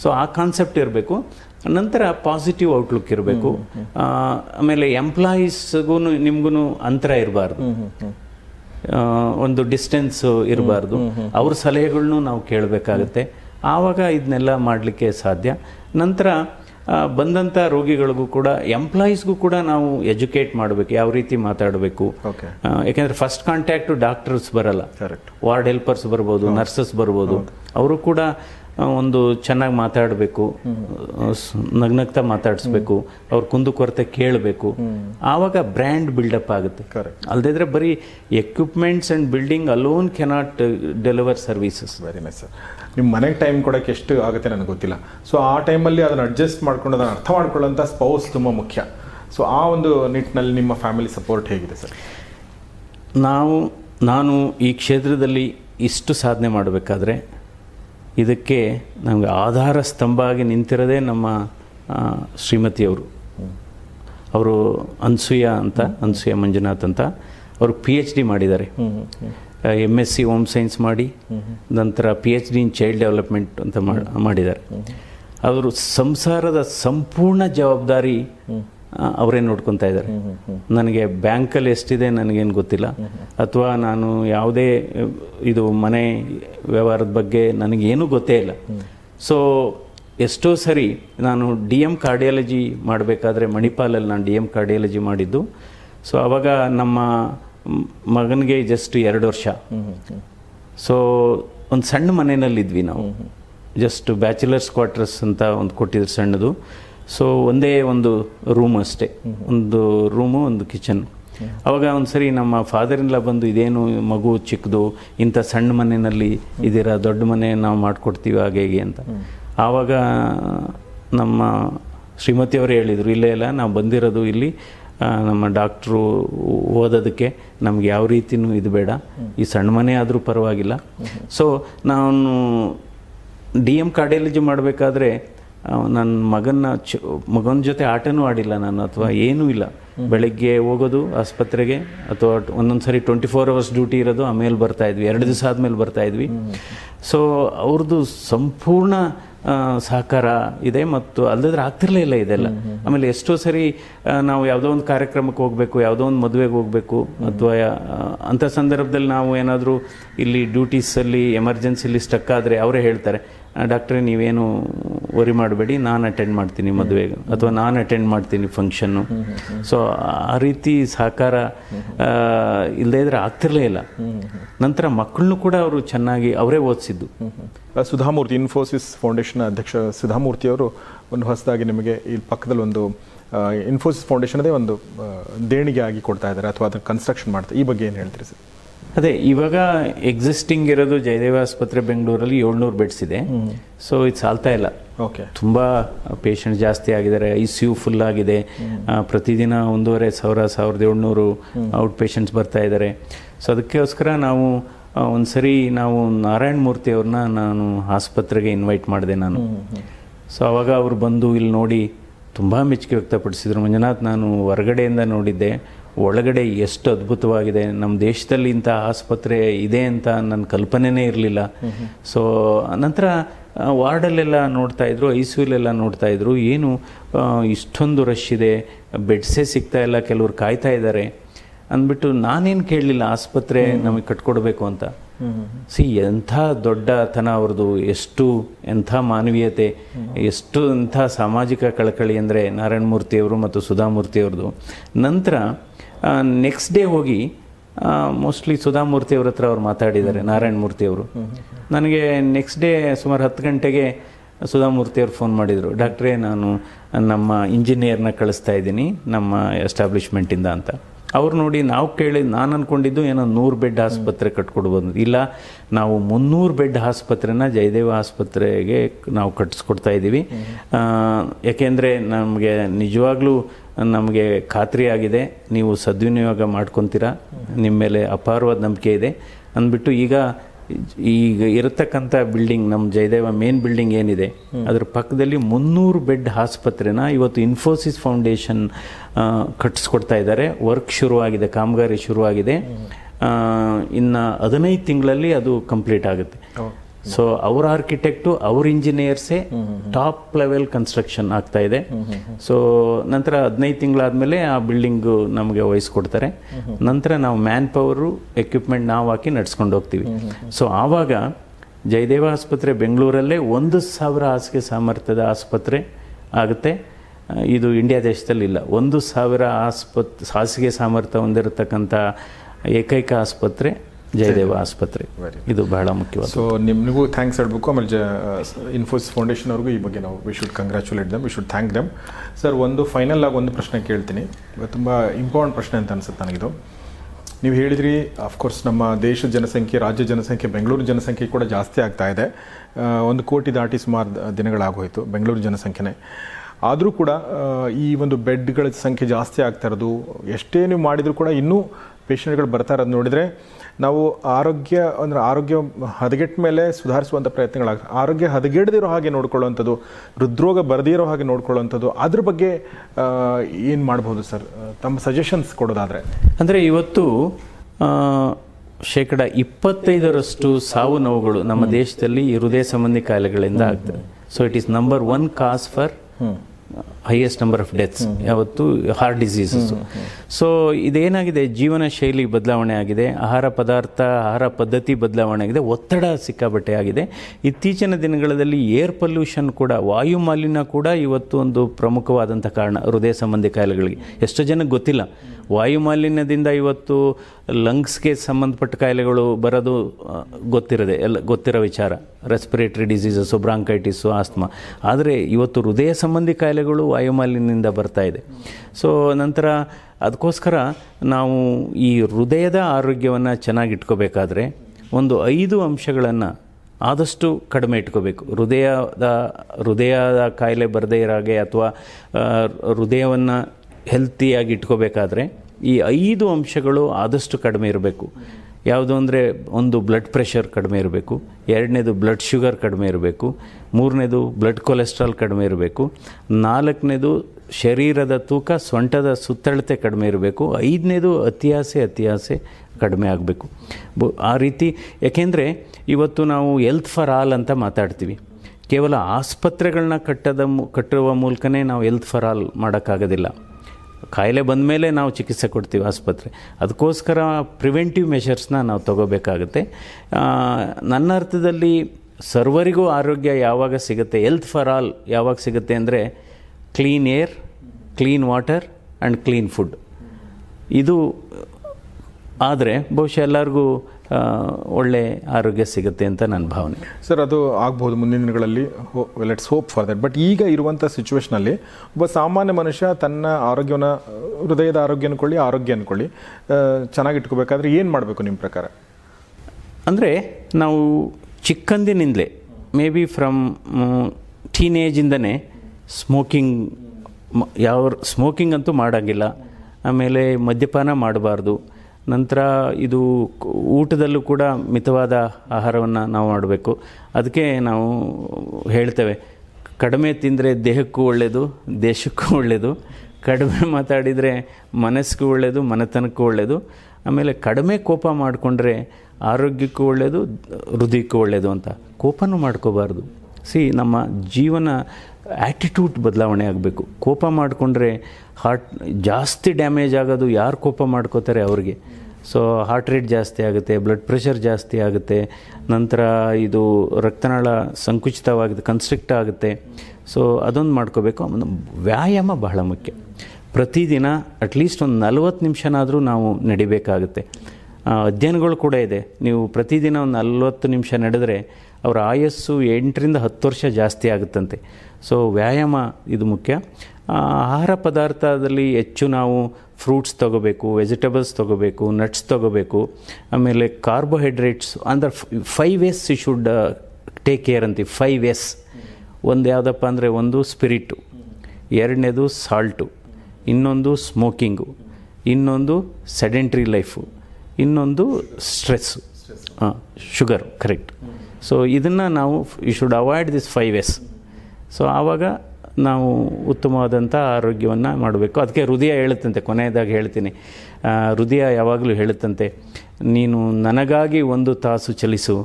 ಸೊ ಆ ಕಾನ್ಸೆಪ್ಟ್ ಇರಬೇಕು. ನಂತರ ಪಾಸಿಟಿವ್ ಔಟ್ಲುಕ್ ಇರಬೇಕು. ಆಮೇಲೆ ಎಂಪ್ಲಾಯೀಸ್ಗೂ ನಿಮ್ಗೂ ಅಂತರ ಇರಬಾರ್ದು. ಒಂದು ಡಿಸ್ಟೆನ್ಸ್ ಇರಬಾರ್ದು. ಅವ್ರ ಸಲಹೆಗಳನ್ನೂ ನಾವು ಕೇಳಬೇಕಾಗತ್ತೆ. ಆವಾಗ ಇದನ್ನೆಲ್ಲ ಮಾಡಲಿಕ್ಕೆ ಸಾಧ್ಯ. ನಂತರ ಬಂದಂಥ ರೋಗಿಗಳಿಗೂ ಕೂಡ ಎಂಪ್ಲಾಯೀಸ್ಗೂ ಕೂಡ ನಾವು ಎಜುಕೇಟ್ ಮಾಡಬೇಕು ಯಾವ ರೀತಿ ಮಾತಾಡಬೇಕು. ಓಕೆ ಯಾಕೆಂದ್ರೆ ಫಸ್ಟ್ ಕಾಂಟ್ಯಾಕ್ಟು ಡಾಕ್ಟರ್ಸ್ ಬರಲ್ಲ. ಕರೆಕ್ಟ್ ವಾರ್ಡ್ ಹೆಲ್ಪರ್ಸ್ ಬರ್ಬೋದು ನರ್ಸಸ್ ಬರ್ಬೋದು. ಅವರು ಕೂಡ ಒಂದು ಚೆನ್ನಾಗಿ ಮಾತಾಡಬೇಕು ನಗ್ನಗ್ತ ಮಾತಾಡಿಸ್ಬೇಕು ಅವ್ರ ಕುಂದುಕೊರತೆ ಕೇಳಬೇಕು. ಆವಾಗ ಬ್ರ್ಯಾಂಡ್ ಬಿಲ್ಡಪ್ ಆಗುತ್ತೆ. ಅಲ್ಲದೇ ಅಲ್ದಿದ್ರೆ ಬರೀ equipments and building alone cannot deliver services very nice sir ನಿಮ್ಮ ಮನೆಗೆ ಟೈಮ್ ಕೊಡೋಕೆ ಎಷ್ಟು ಆಗುತ್ತೆ ನನಗೆ ಗೊತ್ತಿಲ್ಲ. ಸೊ ಆ ಟೈಮಲ್ಲಿ ಅದನ್ನು ಅಡ್ಜಸ್ಟ್ ಮಾಡ್ಕೊಂಡು ಅದನ್ನು ಅರ್ಥ ಮಾಡ್ಕೊಳ್ಳೋಂಥ ಸ್ಪೌಸ್ ತುಂಬ ಮುಖ್ಯ. ಸೊ ಆ ಒಂದು ನಿಟ್ಟಿನಲ್ಲಿ ನಿಮ್ಮ ಫ್ಯಾಮಿಲಿ ಸಪೋರ್ಟ್ ಹೇಗಿದೆ ಸರ್? ನಾವು ನಾನು ಈ ಕ್ಷೇತ್ರದಲ್ಲಿ ಇಷ್ಟು ಸಾಧನೆ ಮಾಡಬೇಕಾದ್ರೆ ಇದಕ್ಕೆ ನಮಗೆ ಆಧಾರ ಸ್ತಂಭ ಆಗಿ ನಿಂತಿರೋದೇ ನಮ್ಮ ಶ್ರೀಮತಿಯವರು ಅವರು. ಅನ್ಸೂಯ ಅಂತ ಅನ್ಸೂಯ ಮಂಜುನಾಥ್ ಅಂತ. ಅವರು ಪಿ ಎಚ್ ಡಿ ಮಾಡಿದ್ದಾರೆ. M S C home science ಮಾಡಿ ನಂತರ P H D in child development ಅಂತ ಮಾಡಿದ್ದಾರೆ. ಅವರು ಸಂಸಾರದ ಸಂಪೂರ್ಣ ಜವಾಬ್ದಾರಿ ಅವರೇ ನೋಡ್ಕೊತಾ ಇದ್ದಾರೆ. ನನಗೆ ಬ್ಯಾಂಕಲ್ಲಿ ಎಷ್ಟಿದೆ ನನಗೇನು ಗೊತ್ತಿಲ್ಲ. ಅಥವಾ ನಾನು ಯಾವುದೇ ಇದು ಮನೆ ವ್ಯವಹಾರದ ಬಗ್ಗೆ ನನಗೇನು ಗೊತ್ತೇ ಇಲ್ಲ. ಸೊ ಎಷ್ಟೋ ಸರಿ ನಾನು ಡಿ ಎಂ ಕಾರ್ಡಿಯಾಲಜಿ ಮಾಡಬೇಕಾದ್ರೆ ಮಣಿಪಾಲಲ್ಲಿ ನಾನು ಡಿ ಎಂ ಕಾರ್ಡಿಯಾಲಜಿ ಮಾಡಿದ್ದು. ಸೊ ಆವಾಗ ನಮ್ಮ ಮಗನಿಗೆ ಜಸ್ಟ್ ಎರಡು ವರ್ಷ. ಸೊ ಒಂದು ಸಣ್ಣ ಮನೆಯಲ್ಲಿದ್ವಿ ನಾವು. ಜಸ್ಟ್ ಬ್ಯಾಚುಲರ್ಸ್ ಕ್ವಾರ್ಟರ್ಸ್ ಅಂತ ಒಂದು ಕೊಟ್ಟಿದ್ರು ಸಣ್ಣದು. ಸೊ ಒಂದೇ ಒಂದು ರೂಮ್ ಅಷ್ಟೇ. ಒಂದು ರೂಮು ಒಂದು ಕಿಚನ್ ಅವಾಗ ಒಂದ್ಸರಿ ನಮ್ಮ ಫಾದರಿಂದ ಬಂದು ಇದೇನು ಮಗು ಚಿಕ್ಕದು ಇಂಥ ಸಣ್ಣ ಮನೆಯಲ್ಲಿ ಇದೀರ ದೊಡ್ಡ ಮನೆ ನಾವು ಮಾಡಿಕೊಡ್ತೀವಿ ಹಾಗೆ ಹೇಗೆ ಅಂತ. ಆವಾಗ ನಮ್ಮ ಶ್ರೀಮತಿಯವರು ಹೇಳಿದರು ಇಲ್ಲೇ ಇಲ್ಲ ನಾವು ಬಂದಿರೋದು ಇಲ್ಲಿ ನಮ್ಮ ಡಾಕ್ಟ್ರು ಓದೋದಕ್ಕೆ ನಮ್ಗೆ ಯಾವ ರೀತಿಯೂ ಇದು ಬೇಡ. ಈ ಸಣ್ಣ ಮನೆ ಆದರೂ ಪರವಾಗಿಲ್ಲ. ಸೊ ನಾನು ಡಿ ಎಂ ಕಾರ್ಡಿಯಾಲಜಿ ಮಾಡಬೇಕಾದ್ರೆ ನನ್ನ ಮಗನ ಚ, ಮಗನ ಜೊತೆ ಆಟನೂ ಆಡಿಲ್ಲ ನಾನು, ಅಥವಾ ಏನೂ ಇಲ್ಲ. ಬೆಳಗ್ಗೆ ಹೋಗೋದು, ಆಸ್ಪತ್ರೆಗೆ, ಅಥವಾ ಒಂದೊಂದು ಸರಿ ಟ್ವೆಂಟಿ ಫೋರ್ ಅವರ್ಸ್ ಡ್ಯೂಟಿ ಇರೋದು, ಆಮೇಲೆ ಬರ್ತಾಯಿದ್ವಿ ಎರಡು ದಿವಸ ಆದಮೇಲೆ ಬರ್ತಾಯಿದ್ವಿ ಸೊ ಅವ್ರದ್ದು ಸಂಪೂರ್ಣ ಸಹಕಾರ ಇದೆ ಮತ್ತು ಅಲ್ಲದ್ರೆ ಆಗ್ತಿರ್ಲೇ ಇಲ್ಲ ಇದೆಲ್ಲ. ಆಮೇಲೆ ಎಷ್ಟೋ ಸರಿ ನಾವು ಯಾವುದೋ ಒಂದು ಕಾರ್ಯಕ್ರಮಕ್ಕೆ ಹೋಗಬೇಕು ಯಾವುದೋ ಒಂದು ಮದುವೆಗೆ ಹೋಗಬೇಕು ಅಥವಾ ಅಂಥ ಸಂದರ್ಭದಲ್ಲಿ ನಾವು ಏನಾದರೂ ಇಲ್ಲಿ ಡ್ಯೂಟೀಸಲ್ಲಿ ಎಮರ್ಜೆನ್ಸಿಲಿ ಸ್ಟಕ್ ಆದರೆ ಅವರೇ ಹೇಳ್ತಾರೆ. ಡಾಕ್ಟ್ರೇ ನೀವೇನು ವರಿ ಮಾಡಬೇಡಿ ನಾನು ಅಟೆಂಡ್ ಮಾಡ್ತೀನಿ ಮದುವೆಗೆ. ಅಥವಾ ನಾನು ಅಟೆಂಡ್ ಮಾಡ್ತೀನಿ ಫಂಕ್ಷನ್ನು ಸೊ ಆ ರೀತಿ ಸಹಕಾರ ಇಲ್ಲದೇ ಇದ್ರೆ ಆಗ್ತಿರಲೇ ಇಲ್ಲ. ನಂತರ ಮಕ್ಕಳನ್ನು ಕೂಡ ಅವರು ಚೆನ್ನಾಗಿ ಅವರೇ ಓದಿಸಿದ್ದು. ಸುಧಾಮೂರ್ತಿ ಇನ್ಫೋಸಿಸ್ ಫೌಂಡೇಶನ್ ಅಧ್ಯಕ್ಷ ಸುಧಾಮೂರ್ತಿ ಅವರು ಒಂದು ಹೊಸದಾಗಿ ನಿಮಗೆ ಇಲ್ಲಿ ಪಕ್ಕದಲ್ಲಿ ಒಂದು ಇನ್ಫೋಸಿಸ್ ಫೌಂಡೇಶನ್ ಅದೇ ಒಂದು ದೇಣಿಗೆ ಆಗಿ ಕೊಡ್ತಾ ಇದ್ದಾರೆ ಅಥವಾ ಅದನ್ನು ಕನ್ಸ್ಟ್ರಕ್ಷನ್ ಮಾಡ್ತಾರೆ ಈ ಬಗ್ಗೆ ಏನು ಹೇಳ್ತೀರಿ ಸರ್? ಅದೇ ಇವಾಗ ಎಕ್ಸಿಸ್ಟಿಂಗ್ ಇರೋದು ಜಯದೇವ ಆಸ್ಪತ್ರೆ ಬೆಂಗಳೂರಲ್ಲಿ ಏಳ್ನೂರು ಬೆಡ್ಸ್ ಇದೆ. ಸೊ ಇದು ಸಾಲ್ತಾ ಇಲ್ಲ. ಓಕೆ ತುಂಬ ಪೇಷಂಟ್ ಜಾಸ್ತಿ ಆಗಿದ್ದಾರೆ. ಐ ಸಿ ಯು ಫುಲ್ ಆಗಿದೆ. ಪ್ರತಿದಿನ ಒಂದೂವರೆ ಸಾವಿರ ಸಾವಿರದ ಏಳ್ನೂರು ಔಟ್ ಪೇಷಂಟ್ಸ್ ಬರ್ತಾ ಇದ್ದಾರೆ. ಸೊ ಅದಕ್ಕೋಸ್ಕರ ನಾವು ಒಂದು ಸರಿ ನಾವು ನಾರಾಯಣ ಮೂರ್ತಿ ಅವ್ರನ್ನ ನಾನು ಆಸ್ಪತ್ರೆಗೆ ಇನ್ವೈಟ್ ಮಾಡಿದೆ ನಾನು. ಸೊ ಅವಾಗ ಅವರು ಬಂದು ಇಲ್ಲಿ ನೋಡಿ ತುಂಬ ಮೆಚ್ಚುಗೆ ವ್ಯಕ್ತಪಡಿಸಿದರು. ಮಂಜುನಾಥ್ ನಾನು ಹೊರಗಡೆಯಿಂದ ನೋಡಿದ್ದೆ. ಒಳಗಡೆ ಎಷ್ಟು ಅದ್ಭುತವಾಗಿದೆ. ನಮ್ಮ ದೇಶದಲ್ಲಿ ಇಂಥ ಆಸ್ಪತ್ರೆ ಇದೆ ಅಂತ ನನ್ನ ಕಲ್ಪನೆನೇ ಇರಲಿಲ್ಲ. ಸೊ ನಂತರ ವಾರ್ಡಲ್ಲೆಲ್ಲ ನೋಡ್ತಾ ಇದ್ರು ಐ ಸಿ ಯುಲೆಲ್ಲ ನೋಡ್ತಾ ಇದ್ರು ಏನು ಇಷ್ಟೊಂದು ರಶ್ ಇದೆ ಬೆಡ್ಸೇ ಸಿಗ್ತಾ ಇಲ್ಲ ಕೆಲವರು ಕಾಯ್ತಾ ಇದ್ದಾರೆ ಅಂದ್ಬಿಟ್ಟು ನಾನೇನು ಕೇಳಲಿಲ್ಲ ಆಸ್ಪತ್ರೆ ನಮಗೆ ಕಟ್ಕೊಡ್ಬೇಕು ಅಂತ. ಸಿ ಎಂಥ ದೊಡ್ಡತನ ಅವ್ರದ್ದು ಎಷ್ಟು ಎಂಥ ಮಾನವೀಯತೆ ಎಷ್ಟು ಎಂಥ ಸಾಮಾಜಿಕ ಕಳಕಳಿ ಅಂದರೆ ನಾರಾಯಣ ಮೂರ್ತಿಯವರು ಮತ್ತು ಸುಧಾಮೂರ್ತಿಯವ್ರದ್ದು ನಂತರ ನೆಕ್ಸ್ಟ್ ಡೇ ಹೋಗಿ ಮೋಸ್ಟ್ಲಿ ಸುಧಾಮೂರ್ತಿ ಅವ್ರ ಹತ್ರ ಅವ್ರು ಮಾತಾಡಿದ್ದಾರೆ, ನಾರಾಯಣ ಮೂರ್ತಿ ಅವರು. ನನಗೆ ನೆಕ್ಸ್ಟ್ ಡೇ ಸುಮಾರು ಹತ್ತು ಗಂಟೆಗೆ ಸುಧಾಮೂರ್ತಿ ಅವರು ಫೋನ್ ಮಾಡಿದರು. ಡಾಕ್ಟ್ರೇ, ನಾನು ನಮ್ಮ ಇಂಜಿನಿಯರ್ನ ಕಳಿಸ್ತಾ ಇದ್ದೀನಿ, ನಮ್ಮ ಎಸ್ಟಾಬ್ಲಿಷ್ಮೆಂಟಿಂದ ಅಂತ. ಅವ್ರು ನೋಡಿ ನಾವು ಕೇಳಿ, ನಾನು ಅಂದ್ಕೊಂಡಿದ್ದು ಏನೋ ನೂರು ಬೆಡ್ ಆಸ್ಪತ್ರೆ ಕಟ್ಕೊಡ್ಬೋದು ಇಲ್ಲ, ನಾವು ಮುನ್ನೂರು ಬೆಡ್ ಆಸ್ಪತ್ರೆನ ಜಯದೇವ ಆಸ್ಪತ್ರೆಗೆ ನಾವು ಕಟ್ಟಿಸ್ಕೊಡ್ತಾ ಇದ್ದೀವಿ ಯಾಕೆಂದರೆ ನಮಗೆ ನಿಜವಾಗ್ಲೂ ನಮಗೆ ಖಾತ್ರಿ ಆಗಿದೆ ನೀವು ಸದ್ವಿನಿಯೋಗ ಮಾಡ್ಕೊತೀರಾ? ನಿಮ್ಮ ಮೇಲೆ ಅಪಾರವಾದ ನಂಬಿಕೆ ಇದೆ. ಅಂದ್ಬಿಟ್ಟು ಈಗ ಈಗ ಇರತಕ್ಕಂಥ ಬಿಲ್ಡಿಂಗ್ ನಮ್ಮ ಜಯದೇವ ಮೇನ್ ಬಿಲ್ಡಿಂಗ್ ಏನಿದೆ ಅದ್ರ ಪಕ್ಕದಲ್ಲಿ ಮುನ್ನೂರು ಬೆಡ್ ಆಸ್ಪತ್ರೆನ ಇವತ್ತು ಇನ್ಫೋಸಿಸ್ ಫೌಂಡೇಶನ್ ಕಟ್ಟಿಸ್ಕೊಡ್ತಾ ಇದ್ದಾರೆ. ವರ್ಕ್ ಶುರುವಾಗಿದೆ ಕಾಮಗಾರಿ ಶುರುವಾಗಿದೆ. ಇನ್ನು ಇನ್ನ ಹದಿನೈದು ತಿಂಗಳಲ್ಲಿ ಅದು ಕಂಪ್ಲೀಟ್ ಆಗುತ್ತೆ. ಸೊ ಅವ್ರ ಆರ್ಕಿಟೆಕ್ಟು ಅವ್ರ ಇಂಜಿನಿಯರ್ಸೇ ಟಾಪ್ ಲೆವೆಲ್ ಕನ್ಸ್ಟ್ರಕ್ಷನ್ ಆಗ್ತಾ ಇದೆ. ಸೊ ನಂತರ ಹದಿನೈದು ತಿಂಗಳಾದ್ಮೇಲೆ ಆ ಬಿಲ್ಡಿಂಗು ನಮಗೆ ವಹಿಸ್ಕೊಡ್ತಾರೆ. ನಂತರ ನಾವು ಮ್ಯಾನ್ ಪವರು ಎಕ್ವಿಪ್ಮೆಂಟ್ ನಾವು ಹಾಕಿ ನಡ್ಸ್ಕೊಂಡು ಹೋಗ್ತೀವಿ. ಸೊ ಆವಾಗ ಜಯದೇವ ಆಸ್ಪತ್ರೆ ಬೆಂಗಳೂರಲ್ಲೇ ಒಂದು ಸಾವಿರ ಹಾಸಿಗೆ ಸಾಮರ್ಥ್ಯದ ಆಸ್ಪತ್ರೆ ಆಗುತ್ತೆ. ಇದು ಇಂಡಿಯಾ ದೇಶದಲ್ಲಿ ಇಲ್ಲ. ಒಂದು ಸಾವಿರ ಆಸ್ಪತ್ ಹಾಸಿಗೆ ಸಾಮರ್ಥ್ಯ ಹೊಂದಿರತಕ್ಕಂಥ ಏಕೈಕ ಆಸ್ಪತ್ರೆ ಜಯದೇವ ಆಸ್ಪತ್ರೆ. ಇದು ಬಹಳ ಮುಖ್ಯವಾದ ಸೊ ನಿಮಗೂ ಥ್ಯಾಂಕ್ಸ್ ಹೇಳಬೇಕು. ಆಮೇಲೆ ಜ ಇನ್ಫೋಸಿಸ್ ಫೌಂಡೇಶನ್ ಅವ್ರಿಗೂ ಈ ಬಗ್ಗೆ ನಾವು we should congratulate them we should thank them sir ಒಂದು ಫೈನಲ್ ಆಗಿ ಒಂದು ಪ್ರಶ್ನೆ ಕೇಳ್ತೀನಿ. ತುಂಬ ಇಂಪಾರ್ಟೆಂಟ್ ಪ್ರಶ್ನೆ ಅಂತ ಅನ್ಸುತ್ತೆ ನನಗಿದು. ನೀವು ಹೇಳಿದ್ರಿ ಅಫ್ಕೋರ್ಸ್ ನಮ್ಮ ದೇಶದ ಜನಸಂಖ್ಯೆ ರಾಜ್ಯ ಜನಸಂಖ್ಯೆ ಬೆಂಗಳೂರು ಜನಸಂಖ್ಯೆ ಕೂಡ ಜಾಸ್ತಿ ಆಗ್ತಾ ಇದೆ. ಒಂದು ಕೋಟಿ ದಾಟಿ ಸುಮಾರು ದಿನಗಳಾಗೋಯಿತು ದಿನಗಳಾಗೋಯ್ತು ಬೆಂಗಳೂರು ಜನಸಂಖ್ಯೆನೇ. ಆದರೂ ಕೂಡ ಈ ಒಂದು ಬೆಡ್ಗಳ ಸಂಖ್ಯೆ ಜಾಸ್ತಿ ಆಗ್ತಾ ಇರೋದು ಎಷ್ಟೇ ನೀವು ಮಾಡಿದರೂ ಕೂಡ ಇನ್ನೂ ಪೇಷಂಟ್ಗಳು ಬರ್ತಾ ಇರೋದು ನೋಡಿದರೆ ನಾವು ಆರೋಗ್ಯ ಅಂದರೆ ಆರೋಗ್ಯ ಹದಗೆಟ್ಟ ಮೇಲೆ ಸುಧಾರಿಸುವಂಥ ಪ್ರಯತ್ನಗಳಾಗ ಆರೋಗ್ಯ ಹದಗೆಡದಿರೋ ಹಾಗೆ ನೋಡ್ಕೊಳ್ಳುವಂಥದ್ದು ಹೃದ್ರೋಗ ಬರದಿರೋ ಹಾಗೆ ನೋಡ್ಕೊಳ್ಳುವಂಥದ್ದು ಅದ್ರ ಬಗ್ಗೆ ಏನು ಮಾಡ್ಬೋದು ಸರ್? ತಮ್ಮ ಸಜೆಷನ್ಸ್ ಕೊಡೋದಾದರೆ. ಅಂದರೆ ಇವತ್ತು ಶೇಕಡ ಇಪ್ಪತ್ತೈದರಷ್ಟು ಸಾವು ನೋವುಗಳು ನಮ್ಮ ದೇಶದಲ್ಲಿ ಹೃದಯ ಸಂಬಂಧಿ ಕಾಯಿಲೆಗಳಿಂದ ಆಗ್ತದೆ. So it is number one cause for highest number of deaths ಯಾವತ್ತು ಹಾರ್ಟ್ ಡಿಸೀಸಸ್ ಸೊ ಇದೇನಾಗಿದೆ? ಜೀವನ ಶೈಲಿ ಬದಲಾವಣೆ ಆಗಿದೆ. ಆಹಾರ ಪದಾರ್ಥ ಆಹಾರ ಪದ್ಧತಿ ಬದಲಾವಣೆ ಆಗಿದೆ. ಒತ್ತಡ ಸಿಕ್ಕಾಬಟ್ಟೆ ಆಗಿದೆ. ಇತ್ತೀಚಿನ ದಿನಗಳಲ್ಲಿ ಏರ್ ಪೊಲ್ಯೂಷನ್ ಕೂಡ ವಾಯು ಮಾಲಿನ್ಯ ಕೂಡ ಇವತ್ತು ಒಂದು ಪ್ರಮುಖವಾದಂಥ ಕಾರಣ. ಹೃದಯ ಸಂಬಂಧಿ ಕಾಯಿಲೆಗಳಿಗೆ. ಎಷ್ಟೋ ಜನಕ್ಕೆ ಗೊತ್ತಿಲ್ಲ. ವಾಯು ಮಾಲಿನ್ಯದಿಂದ ಇವತ್ತು ಲಂಗ್ಸ್ಗೆ ಸಂಬಂಧಪಟ್ಟ ಕಾಯಿಲೆಗಳು ಬರೋದು ಗೊತ್ತಿರದೆ, ಎಲ್ಲ ಗೊತ್ತಿರೋ ವಿಚಾರ. ರೆಸ್ಪಿರೇಟರಿ ಡಿಸೀಸಸ್ಸು ಬ್ರಾಂಕೈಟಿಸು ಆಸ್ತಮಾ ಆದರೆ ಇವತ್ತು ಹೃದಯ ಸಂಬಂಧಿ ಕಾಯಿಲೆಗಳು ವಾಯುಮಾಲಿನ್ಯದಿಂದ ಬರ್ತಾ ಇದೆ. ಸೊ ನಂತರ ಅದಕ್ಕೋಸ್ಕರ ನಾವು ಈ ಹೃದಯದ ಆರೋಗ್ಯವನ್ನು ಚೆನ್ನಾಗಿಟ್ಕೋಬೇಕಾದ್ರೆ ಒಂದು ಐದು ಅಂಶಗಳನ್ನು ಆದಷ್ಟು ಕಡಿಮೆ ಇಟ್ಕೋಬೇಕು. ಹೃದಯದ ಹೃದಯದ ಕಾಯಿಲೆ ಬರದೇ ಇರೋ ಹಾಗೆ ಅಥವಾ ಹೃದಯವನ್ನು ಹೆಲ್ತಿಯಾಗಿ ಇಟ್ಕೋಬೇಕಾದ್ರೆ ಈ ಐದು ಅಂಶಗಳು ಆದಷ್ಟು ಕಡಿಮೆ ಇರಬೇಕು. ಯಾವುದು ಅಂದರೆ ಒಂದು ಬ್ಲಡ್ ಪ್ರೆಷರ್ ಕಡಿಮೆ ಇರಬೇಕು, ಎರಡನೇದು ಬ್ಲಡ್ ಶುಗರ್ ಕಡಿಮೆ ಇರಬೇಕು, ಮೂರನೇದು ಬ್ಲಡ್ ಕೊಲೆಸ್ಟ್ರಾಲ್ ಕಡಿಮೆ ಇರಬೇಕು, ನಾಲ್ಕನೇದು ಶರೀರದ ತೂಕ, ಸೊಂಟದ ಸುತ್ತಳತೆ ಕಡಿಮೆ ಇರಬೇಕು, ಐದನೇದು ಅತಿಯಾಸೆ ಅತಿಯಾಸೆ ಕಡಿಮೆ ಆಗಬೇಕು. ಆ ರೀತಿ ಯಾಕೆಂದರೆ ಇವತ್ತು ನಾವು ಎಲ್ತ್ ಫಾರ್ ಆಲ್ ಅಂತ ಮಾತಾಡ್ತೀವಿ. ಕೇವಲ ಆಸ್ಪತ್ರೆಗಳನ್ನ ಕಟ್ಟದ ಕಟ್ಟುವ ಮೂಲಕನೇ ನಾವು ಎಲ್ತ್ ಫಾರ್ ಆಲ್ ಮಾಡೋಕ್ಕಾಗೋದಿಲ್ಲ. ಕಾಯಿಲೆ ಬಂದ ಮೇಲೆ ನಾವು ಚಿಕಿತ್ಸೆ ಕೊಡ್ತೀವಿ ಆಸ್ಪತ್ರೆ. ಅದಕ್ಕೋಸ್ಕರ ಪ್ರಿವೆಂಟಿವ್ ಮೆಷರ್ಸ್ನ ನಾವು ತಗೋಬೇಕಾಗುತ್ತೆ. ನನ್ನ ಅರ್ಥದಲ್ಲಿ ಸರ್ವರಿಗೂ ಆರೋಗ್ಯ ಯಾವಾಗ ಸಿಗುತ್ತೆ ಎಲ್ತ್ ಫಾರ್ ಆಲ್ ಯಾವಾಗ ಸಿಗುತ್ತೆ ಅಂದರೆ clean air, clean water and clean food. ಇದು ಆದರೆ ಬಹುಶಃ ಎಲ್ಲರಿಗೂ ಒಳ್ಳೆ ಆರೋಗ್ಯ ಸಿಗುತ್ತೆ ಅಂತ ನನ್ನ ಭಾವನೆ. ಸರ್ ಅದು ಆಗ್ಬೋದು ಮುಂದಿನ ದಿನಗಳಲ್ಲಿ. Let's hope for that but ಈಗ ಇರುವಂಥ ಸಿಚುವೇಶನಲ್ಲಿ ಒಬ್ಬ ಸಾಮಾನ್ಯ ಮನುಷ್ಯ ತನ್ನ ಆರೋಗ್ಯವನ್ನು ಹೃದಯದ ಆರೋಗ್ಯ ಅನ್ಕೊಳ್ಳಿ ಆರೋಗ್ಯ ಅನ್ಕೊಳ್ಳಿ ಚೆನ್ನಾಗಿ ಇಟ್ಕೋಬೇಕಾದ್ರೆ ಏನು ಮಾಡಬೇಕು ನಿಮ್ಮ ಪ್ರಕಾರ? ಅಂದರೆ ನಾವು ಚಿಕ್ಕಂದಿನಿಂದಲೇ ಮೇ ಬಿ ಫ್ರಮ್ ಟೀನೇಜಿಂದನೇ ಸ್ಮೋಕಿಂಗ್ ಯಾವ ಸ್ಮೋಕಿಂಗ್ ಅಂತೂ ಮಾಡೋಂಗಿಲ್ಲ. ಆಮೇಲೆ ಮದ್ಯಪಾನ ಮಾಡಬಾರ್ದು. ನಂತರ ಇದು ಊಟದಲ್ಲೂ ಕೂಡ ಮಿತವಾದ ಆಹಾರವನ್ನು ನಾವು ಮಾಡಬೇಕು. ಅದಕ್ಕೆ ನಾವು ಹೇಳ್ತೇವೆ, ಕಡಿಮೆ ತಿಂದರೆ ದೇಹಕ್ಕೂ ಒಳ್ಳೆಯದು ದೇಶಕ್ಕೂ ಒಳ್ಳೆಯದು ಕಡಿಮೆ ಮಾತಾಡಿದರೆ ಮನಸ್ಸಿಗೂ ಒಳ್ಳೆಯದು ಮನೆತನಕ್ಕೂ ಒಳ್ಳೆಯದು ಆಮೇಲೆ ಕಡಿಮೆ ಕೋಪ ಮಾಡಿಕೊಂಡ್ರೆ ಆರೋಗ್ಯಕ್ಕೂ ಒಳ್ಳೆಯದು ಹೃದಯಕ್ಕೂ ಒಳ್ಳೆಯದು ಅಂತ. ಕೋಪನೂ ಮಾಡ್ಕೋಬಾರ್ದು. ಸಿ ನಮ್ಮ ಜೀವನ ಆ್ಯಟಿಟ್ಯೂಡ್ ಬದಲಾವಣೆ ಆಗಬೇಕು. ಕೋಪ ಮಾಡಿಕೊಂಡ್ರೆ ಹಾರ್ಟ್ ಜಾಸ್ತಿ ಡ್ಯಾಮೇಜ್ ಆಗೋದು ಯಾರು ಕೋಪ ಮಾಡ್ಕೋತಾರೆ ಅವ್ರಿಗೆ? ಸೊ ಹಾರ್ಟ್ ರೇಟ್ ಜಾಸ್ತಿ ಆಗುತ್ತೆ ಬ್ಲಡ್ ಪ್ರೆಷರ್ ಜಾಸ್ತಿ ಆಗುತ್ತೆ, ನಂತರ ಇದು ರಕ್ತನಾಳ ಸಂಕುಚಿತವಾಗುತ್ತೆ ಕನ್ಸ್ಟ್ರಿಕ್ಟ್ ಆಗುತ್ತೆ. ಸೊ ಅದೊಂದು ಮಾಡ್ಕೋಬೇಕು. ವ್ಯಾಯಾಮ ಬಹಳ ಮುಖ್ಯ. ಪ್ರತಿದಿನ ಅಟ್ಲೀಸ್ಟ್ ಒಂದು ನಲ್ವತ್ತು ನಿಮಿಷನಾದರೂ ನಾವು ನಡಿಬೇಕಾಗುತ್ತೆ. ಅಧ್ಯಯನಗಳು ಕೂಡ ಇದೆ. ನೀವು ಪ್ರತಿದಿನ ಒಂದು ನಲ್ವತ್ತು ನಿಮಿಷ ನಡೆದರೆ ಅವರ ಆಯಸ್ಸು ಎಂಟರಿಂದ ಹತ್ತು ವರ್ಷ ಜಾಸ್ತಿ ಆಗುತ್ತಂತೆ. ಸೊ ವ್ಯಾಯಾಮ ಇದು ಮುಖ್ಯ. ಆಹಾರ ಪದಾರ್ಥದಲ್ಲಿ ಹೆಚ್ಚು ನಾವು ಫ್ರೂಟ್ಸ್ ತೊಗೋಬೇಕು ವೆಜಿಟೇಬಲ್ಸ್ ತೊಗೋಬೇಕು ನಟ್ಸ್ ತೊಗೋಬೇಕು, ಆಮೇಲೆ ಕಾರ್ಬೋಹೈಡ್ರೇಟ್ಸ್ ಅಂದರೆ five S you should take care ಅಂತೀವಿ. ಫೈವ್ ಎಸ್ ಒಂದು ಯಾವುದಪ್ಪ ಅಂದರೆ ಒಂದು ಸ್ಪಿರಿಟು ಎರಡನೇದು ಸಾಲ್ಟು ಇನ್ನೊಂದು ಸ್ಮೋಕಿಂಗು ಇನ್ನೊಂದು ಸೆಡೆಂಟ್ರಿ ಲೈಫು ಇನ್ನೊಂದು ಸ್ಟ್ರೆಸ್ಸು ಹಾಂ ಶುಗರ್ ಕರೆಕ್ಟ್ ಸೊ ಇದನ್ನು ನಾವು you should avoid this five S so ಆವಾಗ ನಾವು ಉತ್ತಮವಾದಂಥ ಆರೋಗ್ಯವನ್ನು ಮಾಡಬೇಕು. ಅದಕ್ಕೆ ಹೃದಯ ಹೇಳುತ್ತಂತೆ, ಕೊನೆಯದಾಗಿ ಹೇಳ್ತೀನಿ. ಹೃದಯ ಯಾವಾಗಲೂ ಹೇಳುತ್ತಂತೆ, ನೀನು ನನಗಾಗಿ ಒಂದು ತಾಸು ಚಲಿಸು,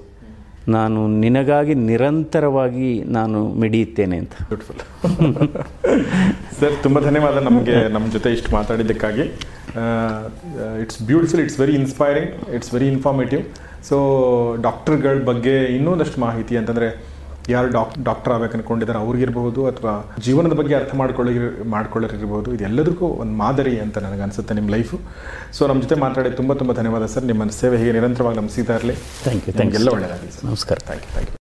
ನಾನು ನಿನಗಾಗಿ ನಿರಂತರವಾಗಿ ನಾನು ಮಿಡಿಯುತ್ತೇನೆ ಅಂತ. ಬ್ಯೂಟಿಫುಲ್ ಸರ್ ತುಂಬ ಧನ್ಯವಾದ ನಮಗೆ ನಮ್ಮ ಜೊತೆ ಇಷ್ಟು ಮಾತಾಡಿದ್ದಕ್ಕಾಗಿ. It's beautiful it's very inspiring it's very informative so ಡಾಕ್ಟರ್ಗಳ ಬಗ್ಗೆ ಇನ್ನೊಂದಷ್ಟು ಮಾಹಿತಿ ಅಂತಂದರೆ ಯಾರು ಡಾಕ್ ಡಾಕ್ಟರ್ ಆಗ್ಬೇಕು ಅನ್ಕೊಂಡಿದ್ದಾರೆ ಅವ್ರಿಗಿರ್ಬಹುದು ಅಥವಾ ಜೀವನದ ಬಗ್ಗೆ ಅರ್ಥ ಮಾಡ್ಕೊಳ್ಳಿ ಮಾಡ್ಕೊಳ್ಳೋರಿರ್ಬೋದು ಇದೆಲ್ಲದಕ್ಕೂ ಒಂದು ಮಾದರಿ ಅಂತ ನನಗೆ ಅನಿಸುತ್ತೆ ನಿಮ್ಮ ಲೈಫು. ಸೊ ನಮ್ಮ ಜೊತೆ ಮಾತಾಡಿ ತುಂಬ ತುಂಬ ಧನ್ಯವಾದ ಸರ್. ನಿಮ್ಮ ಸೇವೆ ಹೀಗೆ ನಿರಂತರವಾಗಿ ನಮ್ಮ ಸಿಗ್ತಾ ಇರಲಿ. ಥ್ಯಾಂಕ್ ಯು ಥ್ಯಾಂಕ್ ಯು ಎಲ್ಲ ಒಳ್ಳೆಯದಾಗಲಿ ಸರ್. ನಮಸ್ಕಾರ. Thank you thank you